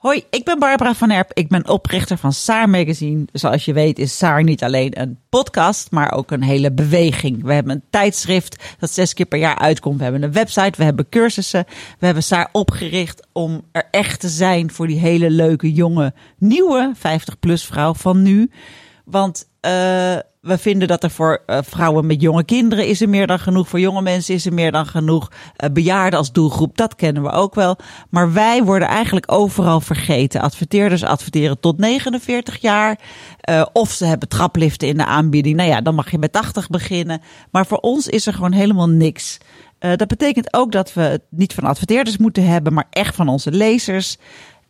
Hoi, ik ben Barbara van Erp. Ik ben oprichter van Saar Magazine. Zoals je weet is Saar niet alleen een podcast, maar ook een hele beweging. We hebben een tijdschrift dat zes keer per jaar uitkomt. We hebben een website, we hebben cursussen. We hebben Saar opgericht om er echt te zijn voor die hele leuke, jonge, nieuwe 50-plus vrouw van nu. Want uh, we vinden dat er voor uh, vrouwen met jonge kinderen is er meer dan genoeg. Voor jonge mensen is er meer dan genoeg. Uh, bejaarden als doelgroep, dat kennen we ook wel. Maar wij worden eigenlijk overal vergeten. Adverteerders adverteren tot 49 jaar. Uh, of ze hebben trapliften in de aanbieding. Nou ja, dan mag je met 80 beginnen. Maar voor ons is er gewoon helemaal niks. Dat betekent ook dat we het niet van adverteerders moeten hebben, maar echt van onze lezers.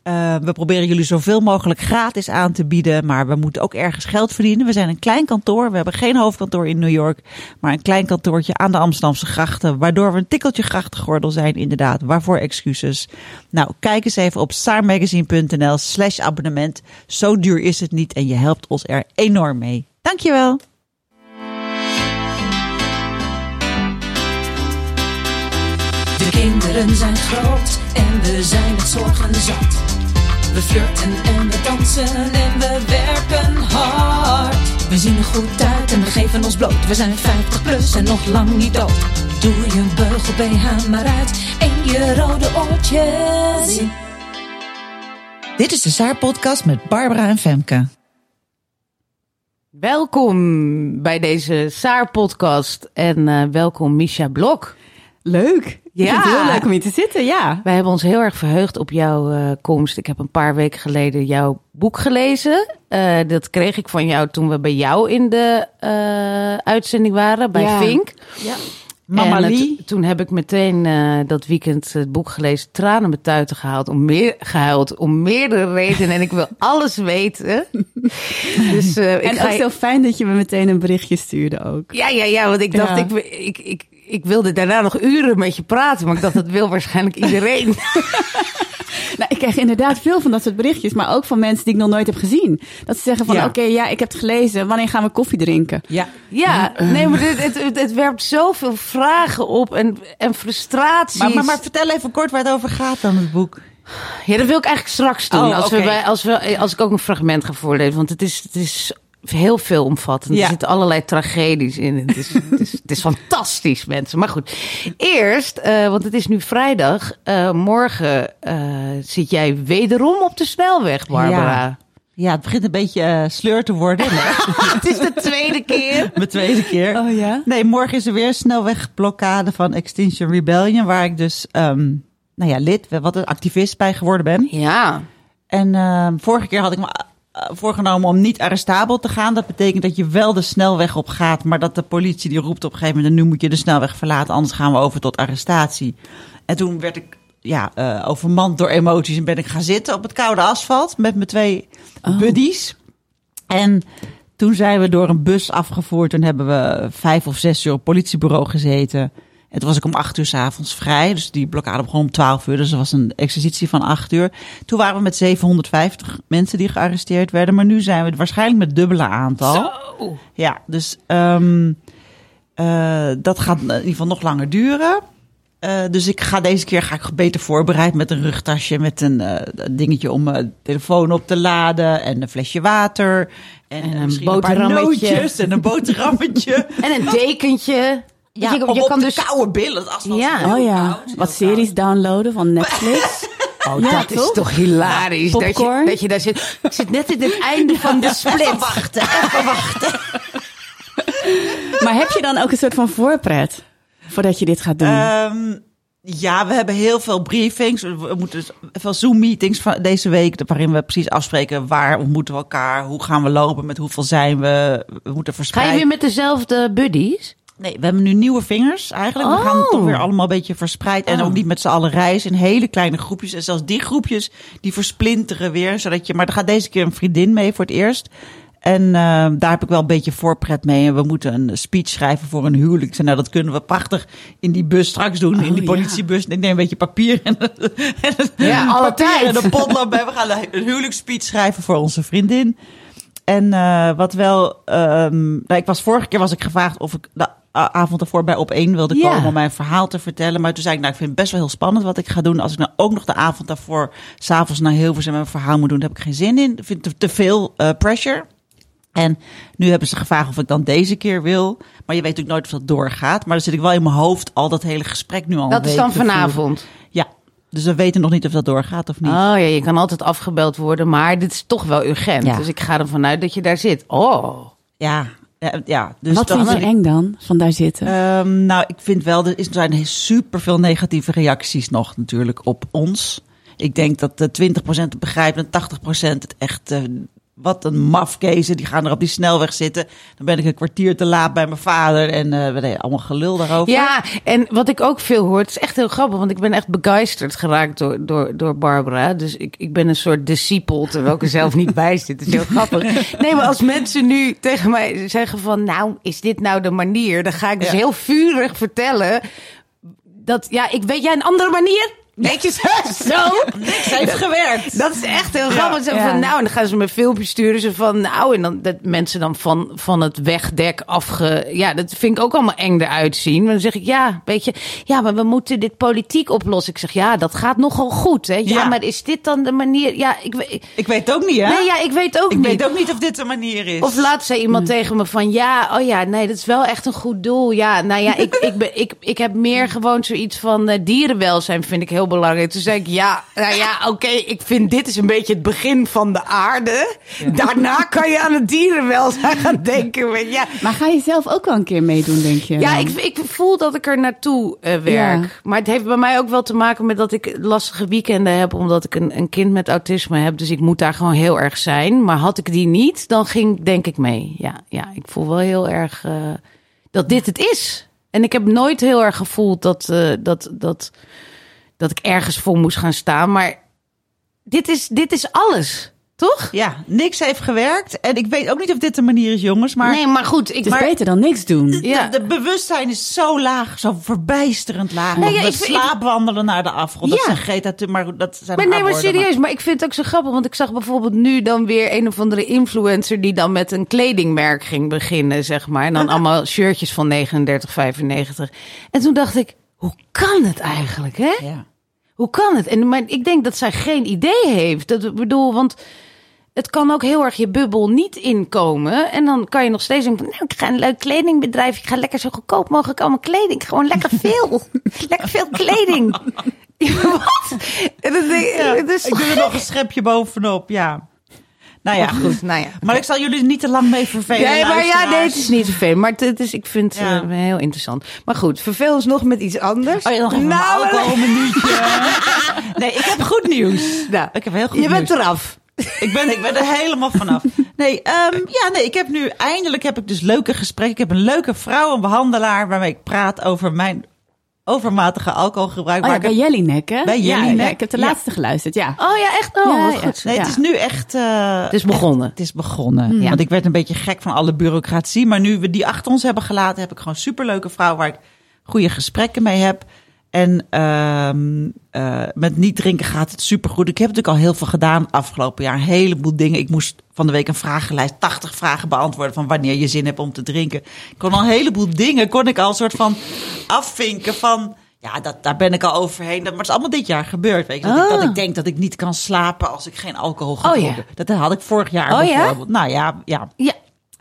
Uh, we proberen jullie zoveel mogelijk gratis aan te bieden, maar we moeten ook ergens geld verdienen. We zijn een klein kantoor, we hebben geen hoofdkantoor in New York, maar een klein kantoortje aan de Amsterdamse grachten, waardoor we een tikkeltje grachtengordel zijn inderdaad. Waarvoor excuses? Nou, kijk eens even op saarmagazine.nl slash abonnement. Zo duur is het niet en je helpt ons er enorm mee. Dankjewel. De kinderen zijn groot en we zijn het zorgen zat. We flirten en we dansen en we werken hard. We zien er goed uit en we geven ons bloot. We zijn 50 plus en nog lang niet dood. Doe je beugel BH maar uit en je rode oortjes. Dit is de Saar-podcast met Barbara en Femke. Welkom bij deze Saar-podcast en uh, welkom Misha Blok. Leuk. Ja. Ik vind het heel leuk om hier te zitten, ja. Wij hebben ons heel erg verheugd op jouw uh, komst. Ik heb een paar weken geleden jouw boek gelezen. Uh, dat kreeg ik van jou toen we bij jou in de uh, uitzending waren, bij ja. Vink. Ja. Mama Lee. Toen heb ik meteen dat weekend het boek gelezen, tranen met tuiten gehaald, om meer, gehuild, om meerdere redenen. En ik wil alles weten. dus, en ik ook zo fijn dat je me meteen een berichtje stuurde ook. Ja, ja, ja, want ik dacht, ik, ik, ik ik wilde daarna nog uren met je praten, maar ik dacht, dat wil waarschijnlijk iedereen. nou, ik krijg inderdaad veel van dat soort berichtjes, maar ook van mensen die ik nog nooit heb gezien. Dat ze zeggen van, ja. oké, okay, ja, ik heb het gelezen, wanneer gaan we koffie drinken? Ja, ja nee, maar het, het, het, het werpt zoveel vragen op en, en frustraties. Maar, maar, maar vertel even kort waar het over gaat dan, het boek. Ja, dat wil ik eigenlijk straks doen. Oh, als, okay. we bij, als, we, als ik ook een fragment ga voorlezen, want het is... Het is heel veel omvattend. Ja. Er zitten allerlei tragedies in. Het is, het is, het is fantastisch, mensen. Maar goed, eerst, uh, want het is nu vrijdag. Uh, morgen uh, zit jij wederom op de snelweg, Barbara. Ja. Ja, het begint een beetje uh, sleur te worden. het is de tweede keer. Mijn tweede keer. Oh ja? Nee, morgen is er weer een snelwegblokkade van Extinction Rebellion, waar ik dus, um, nou ja, lid, wat een activist bij geworden ben. Ja. En uh, vorige keer had ik me voorgenomen om niet arrestabel te gaan. Dat betekent dat je wel de snelweg op gaat, maar dat de politie die roept op een gegeven moment: nu moet je de snelweg verlaten, anders gaan we over tot arrestatie. En toen werd ik ja, uh, overmand door emoties en ben ik gaan zitten op het koude asfalt met mijn twee oh. buddies. En toen zijn we door een bus afgevoerd en hebben we vijf of zes uur op het politiebureau gezeten. En toen was ik om acht uur s'avonds vrij. Dus die blokkade begon om twaalf uur. Dus er was een exercitie van acht uur. Toen waren we met 750 mensen die gearresteerd werden. Maar nu zijn we waarschijnlijk met dubbele aantal. Zo. Ja, dus um, uh, dat gaat in ieder geval nog langer duren. Uh, dus ik ga deze keer ga ik beter voorbereid met een rugtasje, met een uh, dingetje om mijn telefoon op te laden en een flesje water. En, en een boterhammetje. En een boterhammetje. en een dekentje. Ja, je, je kan dus koude billen. Als ja. Oh ja. Koud, Wat series koud. downloaden van Netflix. Oh, ja, dat toch? is toch hilarisch. Dat je, dat je daar zit. Ik zit net in het einde van de split. Even wachten, even wachten. maar heb je dan ook een soort van voorpret voordat je dit gaat doen? Um, ja, we hebben heel veel briefings. We moeten dus veel Zoom-meetings van deze week, waarin we precies afspreken waar ontmoeten we elkaar, hoe gaan we lopen, met hoeveel zijn we, we moeten verspreiden. Ga je weer met dezelfde buddies? Nee, we hebben nu nieuwe vingers eigenlijk. We gaan Oh. toch weer allemaal een beetje verspreid. En Oh. ook niet met z'n allen reizen in hele kleine groepjes. En zelfs die groepjes, die versplinteren weer. Zodat je, maar er gaat deze keer een vriendin mee voor het eerst. En eh, daar heb ik wel een beetje voorpret mee. En we moeten een speech schrijven voor een huwelijk. Zei, nou, dat kunnen we prachtig in die bus straks doen. in die ja. politiebus. En ik neem een beetje papier en, en Ja, alle tijd. en een potlood bij. We gaan een huwelijksspeech schrijven voor onze vriendin. En eh, wat wel, ehm, nou, ik was vorige keer was ik gevraagd of ik de avond ervoor bij op één wilde Ja. komen om mijn verhaal te vertellen. Maar toen zei ik, nou, ik vind het best wel heel spannend wat ik ga doen. Als ik nou ook nog de avond daarvoor, s'avonds naar Hilversum mijn verhaal moet doen, daar heb ik geen zin in. Ik vind het te, veel eh, pressure. En nu hebben ze gevraagd of ik dan deze keer wil. Maar je weet natuurlijk nooit of dat doorgaat. Maar dan zit ik wel in mijn hoofd al dat hele gesprek nu al Dat is dan vanavond. Ja, dus we weten nog niet of dat doorgaat of niet. Oh ja, je kan altijd afgebeld worden, maar dit is toch wel urgent. Ja. Dus ik ga ervan uit dat je daar zit. Oh. Ja, ja. Dus Wat dan- vind je eng dan, van daar zitten? Ehm, nou, ik vind wel, er zijn super veel negatieve reacties nog natuurlijk op ons. Ik denk dat de 20% het begrijpt en 80% het echt. eh, wat een mafkezen, die gaan er op die snelweg zitten. Dan ben ik een kwartier te laat bij mijn vader en eh we deden allemaal gelul daarover. Ja, en wat ik ook veel hoor, het is echt heel grappig, want ik ben echt begeisterd geraakt door, door, door Barbara. Dus ik, ik ben een soort discipel, terwijl ik er zelf niet bij zit. Het is heel grappig. Nee, maar als mensen nu tegen mij zeggen van, nou, is dit nou de manier? Dan ga ik dus Ja. heel vurig vertellen dat, ja, ik weet jij een andere manier? Weet je zo? zo? Ze heeft gewerkt. Dat is echt heel grappig. Ja. van, nou, en dan gaan ze me filmpjes sturen. Ze van, nou, en dan dat mensen dan van, van het wegdek afge... Ja, dat vind ik ook allemaal eng eruit zien. Maar dan zeg ik, ja, weet je... Ja, maar we moeten dit politiek oplossen. Ik zeg, ja, dat gaat nogal goed, hè. Ja, Ja. maar is dit dan de manier... Ja, ik, weet- Ik weet het ook niet, hè? nee, ja, ik weet ook ik niet. weet ook niet of dit de manier is. Of laatst zei iemand tegen me van ja, oh ja, nee, dat is wel echt een goed doel. Ja, nou ja, ik, ik, ben, ik, ik heb meer gewoon zoiets van eh, dierenwelzijn vind ik heel belangrijk. Toen zei ik ja, nou ja, oké, ik vind dit is een beetje het begin van de aarde. Daarna kan je aan het dierenwelzijn gaan denken. Maar ja, Maar ga je zelf ook wel een keer meedoen, denk je? ja, ik, ik voel dat ik er naartoe eh, werk. Ja. Maar het heeft bij mij ook wel te maken met dat ik lastige weekenden heb, omdat ik een, een kind met autisme heb. Dus ik moet daar gewoon heel erg zijn. Maar had ik die niet, dan ging denk ik mee. Ja, ja ik voel wel heel erg eh, dat dit het is. En ik heb nooit heel erg gevoeld dat, eh, dat, dat, dat ik ergens voor moest gaan staan. Maar dit is, dit is alles, toch? Ja, niks heeft gewerkt. En ik weet ook niet of dit de manier is, jongens. Maar nee, maar goed. Ik, Het is maar, beter dan niks doen. Ja. de, de bewustzijn is zo laag, zo verbijsterend laag. Nee, ja, we ik- ik- slaapwandelen naar de afgrond. Dat Ja. zijn Greta maar goed, dat zijn Maar nee, maar serieus, maar ik vind het ook zo grappig. Want ik zag bijvoorbeeld nu dan weer een of andere influencer... die dan met een kledingmerk ging beginnen, zeg maar. En dan allemaal shirtjes van 39,95. En toen dacht ik, hoe kan het eigenlijk, hè? Ja. Hoe kan het? En maar ik denk dat zij geen idee heeft. Dat, bedoel, want het kan ook heel erg je bubbel niet inkomen. En dan kan je nog steeds denken, van, nou, ik ga een leuk kledingbedrijf. Ik ga lekker zo goedkoop mogelijk allemaal kleding. Gewoon lekker veel. lekker veel kleding. Wat? Ja, het is ik doe er nog een schepje bovenop, ja. Nou ja, goed. Nou ja. Maar ik zal jullie niet te lang mee vervelen. Nee, maar ja, nee, luisteraars. het is niet vervelend. Maar het, is, ik vind het Ja. eh, heel interessant. Maar goed, verveel ons nog met iets anders. Oh ja, nog even Nou, een alcoholminuutje. nee, ik heb goed nieuws. Nou, Ik heb heel goed je nieuws. bent eraf. Ik ben, ik ben er helemaal vanaf. Nee, ehm, ja, nee, ik heb nu eindelijk heb ik dus leuke gesprekken. Ik heb een leuke vrouw, een behandelaar, waarmee ik praat over mijn overmatige alcoholgebruik. Oh ja, bij Jellinek, hè? Bij Jellinek, ja, ik heb de ja. laatste geluisterd, ja. Oh ja, echt? Oh, Ja, wat ja. goed. Nee, Ja. het is nu echt. eh, Het is begonnen. Het is begonnen. Want ik werd een beetje gek van alle bureaucratie. Maar nu we die achter ons hebben gelaten, heb ik gewoon een superleuke vrouw waar ik goede gesprekken mee heb. En ehm, eh, met niet drinken gaat het supergoed. Ik heb natuurlijk al heel veel gedaan afgelopen jaar. Een heleboel dingen. Ik moest van de week een vragenlijst, 80 vragen beantwoorden van wanneer je zin hebt om te drinken. Ik kon al een heleboel dingen, kon ik al een soort van afvinken van... Ja, dat, daar ben ik al overheen. Dat, maar het is allemaal dit jaar gebeurd. Weet je? Dat, ik, dat Ah. ik denk dat ik niet kan slapen als ik geen alcohol Oh, ja. gedronken. Dat had ik vorig jaar Oh, ja? bijvoorbeeld. Nou ja, ja. Ja.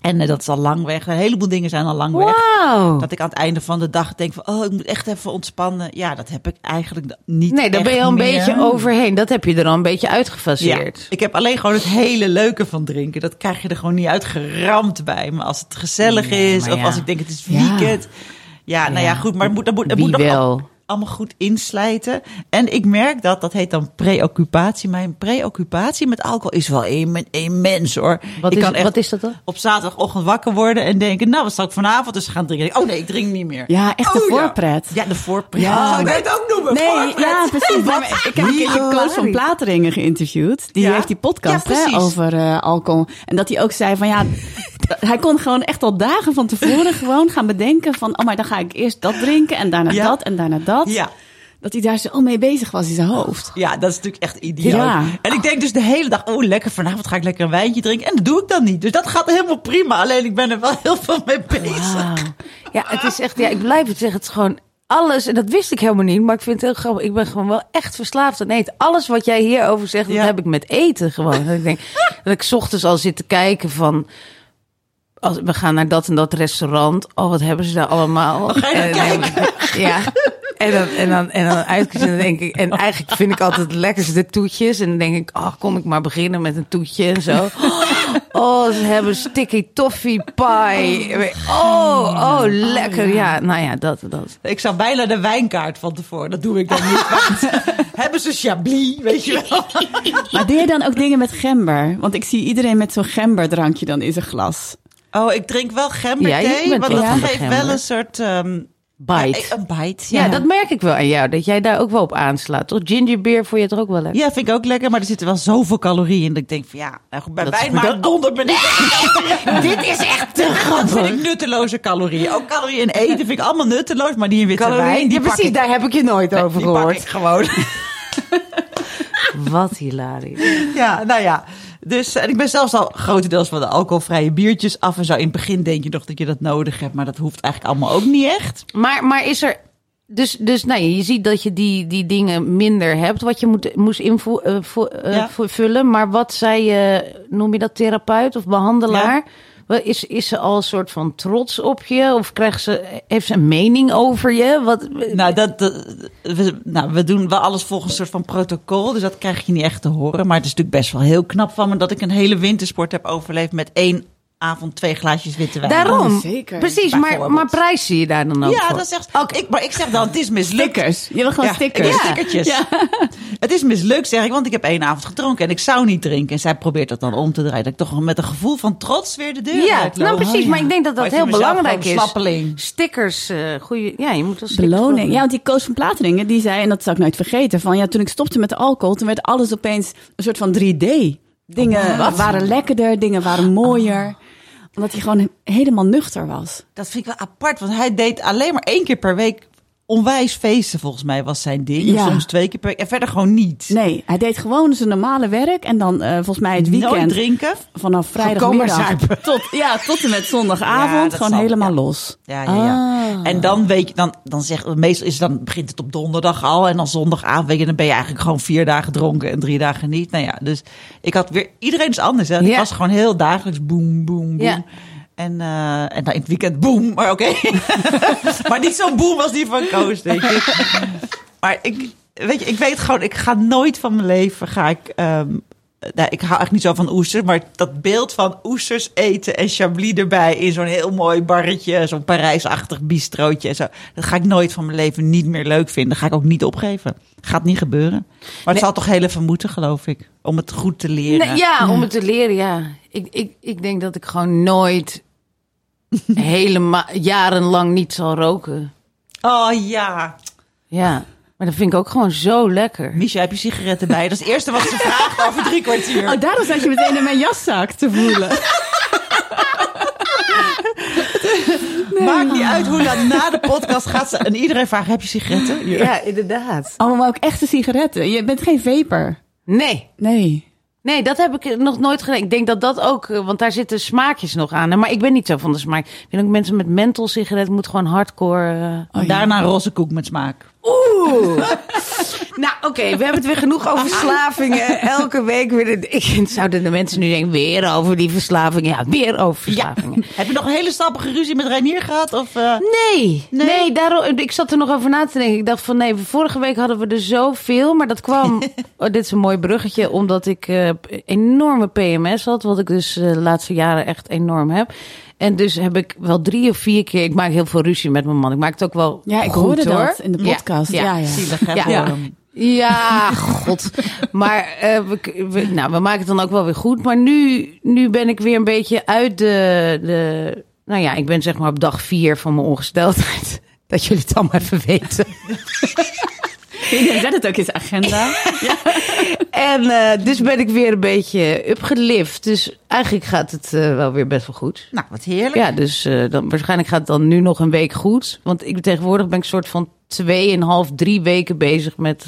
En eh, dat is al lang weg. Een heleboel dingen zijn al lang weg. Dat ik aan het einde van de dag denk van, oh, ik moet echt even ontspannen. Ja, dat heb ik eigenlijk niet Nee, daar ben je al een meer. beetje overheen. Dat heb je er al een beetje Ja, uitgefaseerd. ik heb alleen gewoon het hele leuke van drinken. Dat krijg je er gewoon niet uitgeramd bij. Maar als het gezellig is, of als ik denk het is weekend. Ja, nou ja, goed, maar het moet, Wie moet nog... wel? Allemaal goed inslijten. En ik merk dat, dat heet dan preoccupatie. Mijn preoccupatie met alcohol is wel im- immens hoor. Wat ik is- kan echt wat is dat dan? Op zaterdagochtend wakker worden en denken, nou wat zal ik vanavond dus gaan drinken? Oh nee, ik drink niet meer. Ja, echt de Oh, voorpret. Ja, de voorpret. Ja. Ja, ik weet het ook noemen. Nee, voorpret. ja, precies. Maar ik heb een keertje Koos van. Plateringen geïnterviewd. Die Ja? heeft die podcast Ja, hè, over eh, alcohol. En dat hij ook zei van ja, hij kon gewoon echt al dagen van tevoren gewoon gaan bedenken van... oh, maar dan ga ik eerst dat drinken en daarna Ja. dat en daarna dat. Ja. Dat hij daar zo mee bezig was in zijn hoofd. Ja, dat is natuurlijk echt ideaal. Ja. En ik denk dus de hele dag, oh lekker, vanavond ga ik lekker een wijntje drinken. En dat doe ik dan niet. Dus dat gaat helemaal prima. Alleen ik ben er wel heel veel mee bezig. Ja, het is echt, ja, ik blijf het zeggen, het is gewoon alles, en dat wist ik helemaal niet, maar ik vind het heel grappig. Ik ben gewoon wel echt verslaafd aan eten. Alles wat jij hierover zegt, Ja. dat heb ik met eten gewoon. Dat ik denk, dat ik 's ochtends al zit te kijken van, als, we gaan naar dat en dat restaurant. Oh, wat hebben ze daar allemaal? ga je naar En ik, Ja. En dan, en dan, en dan uitkiezen, denk ik, en eigenlijk vind ik altijd het lekkerste de toetjes. En dan denk ik, oh, kom ik maar beginnen met een toetje en zo. Oh, ze hebben sticky toffee pie. Oh, oh, lekker. Ja, nou ja, dat, dat. Ik zou bijna de wijnkaart van tevoren. Dat doe ik dan niet. Hebben ze Chablis, weet je wel? Maar deed je dan ook dingen met gember? Want ik zie iedereen met zo'n gemberdrankje dan in zijn glas. Oh, ik drink wel Ja, gemberthee. bent want dat geeft wel een soort... ehm, Bite. ja, een bite, Ja, ja. dat merk ik wel aan jou. Dat jij daar ook wel op aanslaat. Toch? Gingerbeer vond je het ook wel lekker? Ja, vind ik ook lekker, maar er zitten wel zoveel calorieën in. Dat ik denk van ja, nou goed, bij Dat wijn maar donder ben ik. Dit is echt te Dat grappig. vind ik nutteloze calorieën. Ook calorieën in eten vind ik allemaal nutteloos, maar die in witte Calorieën, wijn, die ja, pak precies, ik, daar heb ik je nooit over die pak gehoord. ik gewoon. Wat hilarisch. ja, nou ja. Dus en ik ben zelfs al grotendeels van de alcoholvrije biertjes af en zo. In het begin denk je nog dat je dat nodig hebt, maar dat hoeft eigenlijk allemaal ook niet echt. Maar, maar is er... Dus, dus nou, ja, je ziet dat je die, die dingen minder hebt, wat je moet, moest invullen. Ja. vullen. Maar wat zei je, noem je dat therapeut of behandelaar? Ja. Is, is ze al een soort van trots op je? Of krijgt ze, heeft ze een mening over je? Wat, Nou, dat, dat- we, nou, we doen wel alles volgens een soort van protocol. Dus dat krijg je niet echt te horen. Maar het is natuurlijk best wel heel knap van me dat ik een hele wintersport heb overleefd met één avond twee glaasjes witte wijn. Daarom. Oh, zeker. Precies, maar, maar prijs zie je daar dan ook Ja, voor? dat echt. Ook, ik, maar ik zeg dan, het is mislukt. Stickers. Je wil gewoon Ja, stickers. Ja. stickertjes. Het is mislukt, zeg ik, want ik heb één avond gedronken en ik zou niet drinken. En zij probeert dat dan om te draaien. Dat ik toch met een gevoel van trots weer de deur Ja, uitloop. nou precies. Maar ik denk dat dat heel belangrijk is. slappeling. Stickers, eh goeie, ja, je moet wel stickers Beloning. Ja, want die Koos van Plateringen, die zei, en dat zal ik nooit vergeten, van ja, toen ik stopte met de alcohol, toen werd alles opeens een soort van 3D. Dingen Wat? waren lekkerder, dingen waren mooier. Omdat hij gewoon helemaal nuchter was. Dat vind ik wel apart, want hij deed alleen maar één keer per week onwijs feesten, volgens mij was zijn ding. Ja. Soms twee keer per week en verder gewoon niet. Nee, hij deed gewoon zijn normale werk en dan eh, volgens mij het Nooit weekend drinken. vanaf vrijdagmiddag tot, ja, tot en met zondagavond gewoon zal, helemaal ja. los. Ja, ja, ja. Ah. En dan weet je, dan, dan zegt, meestal is dan, begint het op donderdag al. En dan zondagavond, weet je, dan ben je eigenlijk gewoon vier dagen dronken en drie dagen niet. Nou ja, dus ik had weer, iedereen is anders. Hè? Ik was gewoon heel dagelijks boem, boem, boem. En, eh, en dan in het weekend boem, maar oké. maar niet zo'n boem als die van Koos, denk ik. maar ik, weet je, ik weet gewoon, ik ga nooit van mijn leven, ga ik... ehm, nou, ik hou eigenlijk niet zo van oesters, maar dat beeld van oesters eten en chablis erbij in zo'n heel mooi barretje, zo'n Parijsachtig bistrootje en zo. Dat ga ik nooit van mijn leven niet meer leuk vinden. Dat ga ik ook niet opgeven. Gaat niet gebeuren. Maar het Nee. zal toch heel even moeten, geloof ik, om het goed te leren. Nee, ja, om het te leren, ja. Ik, ik, ik denk dat ik gewoon nooit helemaal jarenlang niet zal roken. Oh ja. Ja, maar dat vind ik ook gewoon zo lekker. Misha, heb je sigaretten bij? Dat is het eerste wat ze vraagt over drie kwartier. Oh, daarom zat je meteen in mijn jaszak te voelen. Maakt niet uit hoe laat na de podcast gaat ze en iedereen vraagt, heb je sigaretten? Ja, inderdaad. Oh, maar ook echte sigaretten. Je bent geen vaper. Nee, Nee. Nee, dat heb ik nog nooit gedaan. Ik denk dat dat ook, eh, want daar zitten smaakjes nog aan. hè. Maar ik ben niet zo van de smaak. Ik vind ook mensen met menthol sigaret moet gewoon hardcore. eh, Oh, ja. Daarna roze koek met smaak. Oeh. nou, oké, we hebben het weer genoeg over verslavingen. Elke week weer. Ik zouden de mensen nu denken, weer over die verslavingen. Ja, weer over verslavingen. Heb je nog een hele stappige ruzie met Reinier gehad? Of, eh? Nee, nee, Nee? daarom, ik zat er nog over na te denken. Ik dacht van nee, vorige week hadden we er zoveel. Maar dat kwam, oh, dit is een mooi bruggetje, omdat ik eh, enorme PMS had. Wat ik dus eh, de laatste jaren echt enorm heb. En dus heb ik wel drie of vier keer, ik maak heel veel ruzie met mijn man. Ik maak het ook wel Ja, ik goed, hoorde hoor. dat in de podcast. Ja, ja. Zielig, hè? Ja. voor Ja. hem. Ja, god. Maar eh, we, we- nou, we maken het dan ook wel weer goed. Maar nu, nu ben ik weer een beetje uit de, de... Nou ja, ik ben zeg maar op dag vier van mijn ongesteldheid. Dat jullie het allemaal even weten. Zet het ook in zijn agenda. En eh, dus ben ik weer een beetje upgelift. Dus eigenlijk gaat het eh, wel weer best wel goed. Nou, wat heerlijk. Ja, dus eh, dan, waarschijnlijk gaat het dan nu nog een week goed. Want ik tegenwoordig ben ik soort van tweeënhalf, drie weken bezig met...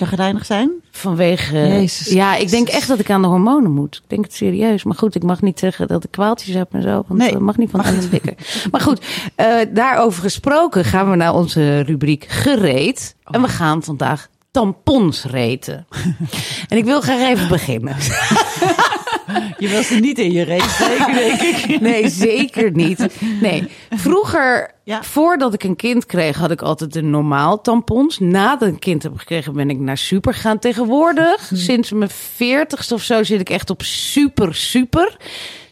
eh, Chagrijnig zijn? Vanwege. Jezus ja, ik denk echt dat ik aan de hormonen moet. Ik denk het serieus. Maar goed, ik mag niet zeggen dat ik kwaaltjes heb en zo. Want Nee. dat mag niet van dikker. Maar goed, eh, daarover gesproken gaan we naar onze rubriek gereed. En we gaan vandaag tampons reten. en ik wil graag even beginnen. Je wil ze niet in je steken, denk ik. Nee, zeker niet. Nee, vroeger, Ja. voordat ik een kind kreeg, had ik altijd een normaal tampons. Nadat ik een kind heb gekregen, ben ik naar super gegaan. Tegenwoordig, sinds mijn veertigste of zo, zit ik echt op super, super.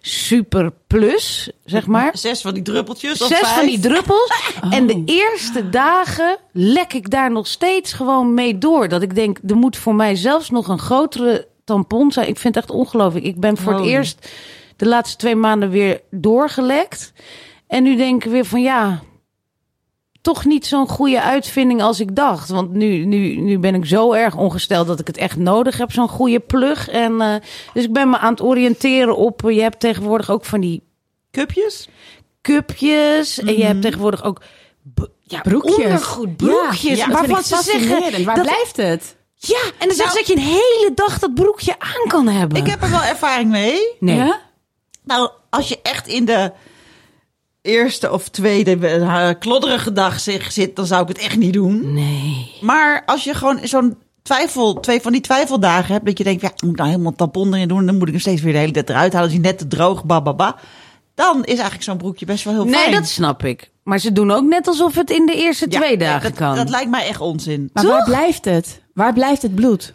Super plus, zeg maar. Zes van die druppeltjes Zes vijf? van die druppels. En de eerste dagen lek ik daar nog steeds gewoon mee door. Dat ik denk, er moet voor mij zelfs nog een grotere tampon zijn. Ik vind het echt ongelooflijk. Ik ben voor het eerst de laatste twee maanden weer doorgelekt. En nu denk ik weer van ja, toch niet zo'n goede uitvinding als ik dacht. Want nu, nu, nu ben ik zo erg ongesteld dat ik het echt nodig heb, zo'n goede plug. En, eh, dus ik ben me aan het oriënteren op, eh, je hebt tegenwoordig ook van die Cupjes? cupjes. En je hebt tegenwoordig ook ja, Broekjes. ondergoed, broekjes. Ja, ja, waarvan ze zeggen. Waar dat, blijft het? Ja, en dan ze dat je een hele dag dat broekje aan kan hebben. Ik heb er wel ervaring mee. nee. Ja? Nou, als je echt in de eerste of tweede eh, klodderige dag zich zit, dan zou ik het echt niet doen. Nee. Maar als je gewoon zo'n twijfel, twee van die twijfeldagen hebt, dat je denkt, ja, ik moet nou helemaal tampon erin doen, dan moet ik hem steeds weer de hele tijd eruit halen, als hij net te droog, bababa. Dan is eigenlijk zo'n broekje best wel heel Nee, fijn. dat snap ik. Maar ze doen ook net alsof het in de eerste Ja, twee dagen dat, kan. Dat lijkt mij echt onzin. Maar Toch? waar blijft het? Waar blijft het bloed?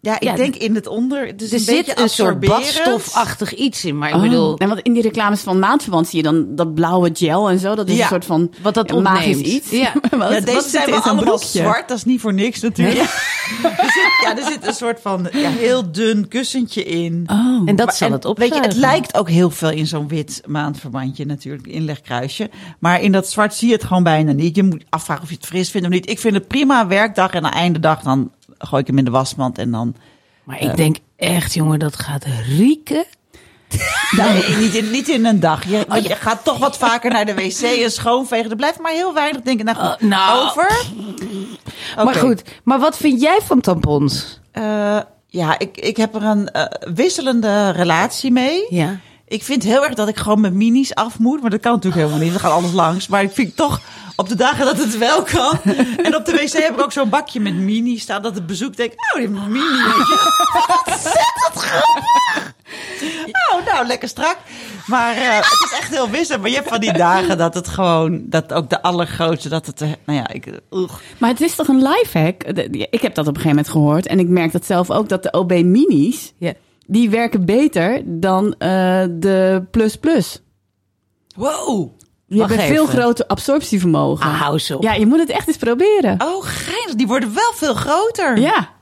Ja, ik Ja, denk in het onder. Er een zit beetje een soort badstofachtig iets in. Maar ik Oh. bedoel, En want in die reclames van maandverband zie je dan dat blauwe gel en zo. Dat is Ja, een soort van wat dat ja, magisch iets. Ja. Wat- Ja, deze wat zijn wel allemaal broekje? zwart. Dat is niet voor niks natuurlijk. er, zit, ja, er zit een soort van ja, heel dun kussentje in. Oh. en dat Maar- zal en het Weet opzuigen. je, het lijkt ook heel veel in zo'n wit maandverbandje natuurlijk, inlegkruisje. Maar in dat zwart zie je het gewoon bijna niet. Je moet afvragen of je het fris vindt of niet. Ik vind het prima werkdag en aan einde dag dan gooi ik hem in de wasmand en dan... Maar ik denk echt, jongen, dat gaat rieken. Nee, niet, in, niet in een dag. Je, je gaat toch wat vaker naar de wc en schoonvegen. Er blijft maar heel weinig denk ik nou, goed, Oh, nou. over. Maar goed, maar wat vind jij van tampons? Eh, ja, ik, ik heb er een eh, wisselende relatie mee. Ja. Ik vind heel erg dat ik gewoon mijn minis af moet. Maar dat kan natuurlijk helemaal niet. We gaan alles langs. Maar ik vind toch op de dagen dat het wel kan. En op de wc heb ik ook zo'n bakje met mini staan. Dat het bezoek denkt, oh, die mini. Ontzettend grappig. Nou, nou, lekker strak. Maar eh, het is echt heel wisselend. Maar je hebt van die dagen dat het gewoon, dat ook de allergrootste, dat het, eh, nou ja, ik, oeg. Maar het is toch een lifehack? Ik heb dat op een gegeven moment gehoord. En ik merk dat zelf ook, dat de OB minis, Ja. Die werken beter dan eh, de plus plus. Wow. Die Wacht hebben veel groter absorptievermogen. Ah, hou. Ja, je moet het echt eens proberen. Oh, geinig. Die worden wel veel groter. Ja,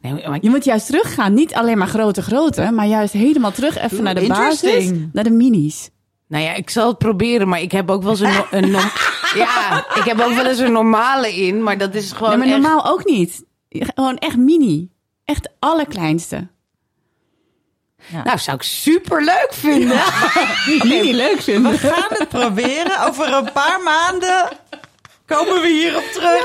Nee, maar je moet juist teruggaan. Niet alleen maar groter, groter, maar juist helemaal terug even naar de basis, naar de minis. Nou ja, ik zal het proberen, maar ik heb ook wel eens een, no- een ja, ik heb ook wel eens een normale in, maar dat is gewoon Nee, maar echt- normaal ook niet. Gewoon echt mini. Echt de Nou, zou ik super leuk vinden. Mini leuk vinden. We gaan het proberen. Over een paar maanden komen we hierop terug.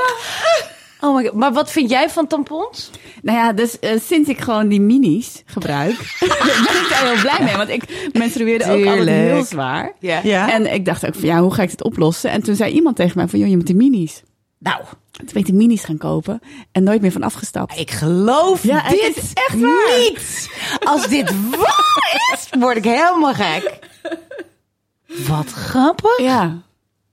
Oh my God. Maar wat vind jij van tampons? Nou ja, dus eh, sinds ik gewoon die minis gebruik, ben ik daar heel blij mee. Want ik menstrueerde ook altijd heel zwaar. Ja. Ja. En ik dacht ook van, ja, hoe ga ik dit oplossen? En toen zei iemand tegen mij van, joh, je moet de minis. Nou, Toen ben ik de minis gaan kopen en nooit meer van afgestapt. Ik geloof Ja, het dit is echt waar. niet. Als dit waar is, word ik helemaal gek. Wat grappig. Ja.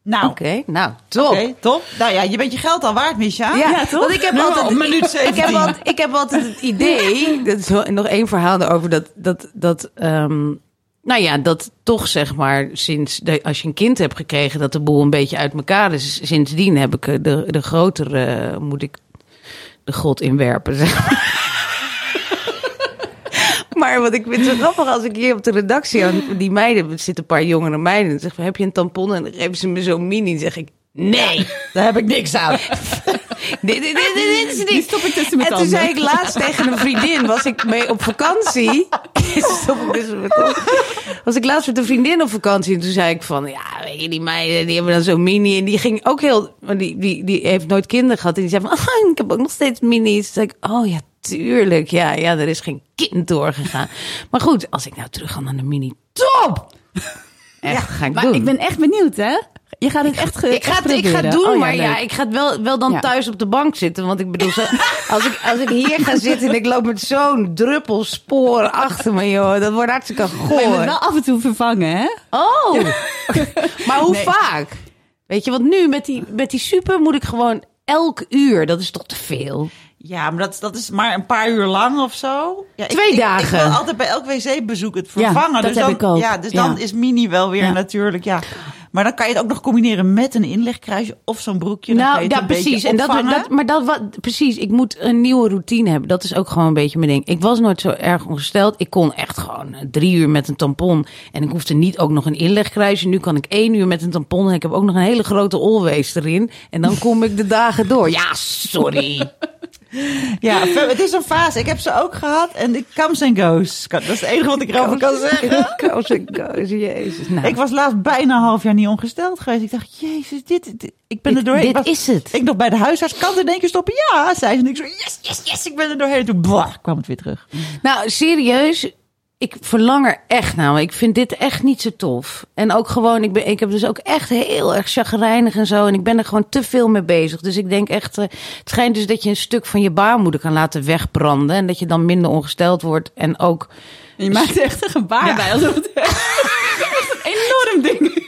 nou. Oké, nou, top. Oké, top. Nou ja, je bent je geld al waard, Misha. Ja, toch? Want ik heb Nu altijd minuut ik, heb 17. altijd, ik heb altijd het idee. Dat is wel- nog één verhaal erover dat dat dat. ehm, nou ja, dat toch zeg maar sinds als je een kind hebt gekregen, dat de boel een beetje uit elkaar is. Sindsdien heb ik eh, de, de grotere, eh, moet ik de god inwerpen. Zeg maar. Maar wat ik vind zo grappig als ik hier op de redactie aan die meiden, zitten een paar jongere meiden, en zeg heb je een tampon? En dan geven ze me zo'n mini, zeg ik, nee. Daar heb ik niks aan. Dit, dit, dit, dit, dit is Die niet. stop ik tussen mijn En toen tanden. zei ik laatst tegen een vriendin, was ik mee op vakantie. Stop ik met mijn tanden. Was ik laatst met een vriendin op vakantie en toen zei ik van, ja, weet je, die meiden, die hebben dan zo'n mini. En die ging ook heel, die, die, die heeft nooit kinderen gehad. En die zei van, ah, ik heb ook nog steeds minis. Toen zei ik, oh ja, tuurlijk. Ja, ja, er is geen kind doorgegaan. Maar goed, als ik nou terug ga naar de mini, top! Echt, ga ik Maar doen. ik ben echt benieuwd, hè? Je gaat het echt ge- Ik ga, het, ik ga het doen, Oh, maar ja, ik ga het wel, wel dan Ja. thuis op de bank zitten. Want ik bedoel, zo, als, ik, als ik hier ga zitten en ik loop met zo'n druppel spoor achter me, joh. Dat wordt hartstikke Maar je moet goor. wel af en toe vervangen, hè? Oh, maar hoe Nee. vaak? Weet je, want nu met die, met die super moet ik gewoon elk uur. Dat is toch te veel? Ja, maar dat, dat is maar een paar uur lang of zo. Ja, ik- Twee ik, Ik, dagen. wil altijd bij elk wc-bezoek het Ja, vervangen. dat dus heb dan, ik ook. Ja, dus Ja. dan is mini wel weer natuurlijk, ja. Maar dan kan je het ook nog combineren met een inlegkruisje of zo'n broekje. Dan nou, ja, precies. En dat, dat, maar dat wat, precies. Ik moet een nieuwe routine hebben. Dat is ook gewoon een beetje mijn ding. Ik was nooit zo erg ongesteld. Ik kon echt gewoon eh, drie uur met een tampon. En ik hoefde niet ook nog een inlegkruisje. Nu kan ik één uur met een tampon. En ik heb ook nog een hele grote always erin. En dan kom ik de dagen door. Ja, sorry. Ja, het is een fase. Ik heb ze ook gehad en ik comes and goes. Dat is het enige wat ik erover kan zeggen. Koos en koos, jezus. Nou, Ik was laatst bijna een half jaar niet ongesteld geweest. Ik dacht, jezus, dit, dit- ik ben er doorheen. dit was- is het. Ik nog bij de huisarts, kan in één keer stoppen? Ja, zei ze. En ik zo, yes, yes, yes, ik ben er doorheen. En toen blah, kwam het weer terug. Nou, serieus. Ik verlang er echt naar. maar Ik vind dit echt niet zo tof. En ook gewoon, ik, ben, ik heb dus ook echt heel erg chagrijnig en zo. En ik ben er gewoon te veel mee bezig. Dus ik denk echt, eh, het schijnt dus dat je een stuk van je baarmoeder kan laten wegbranden. En dat je dan minder ongesteld wordt. En ook, Je maakt echt een gebaar bij. Alsof het een enorm ding.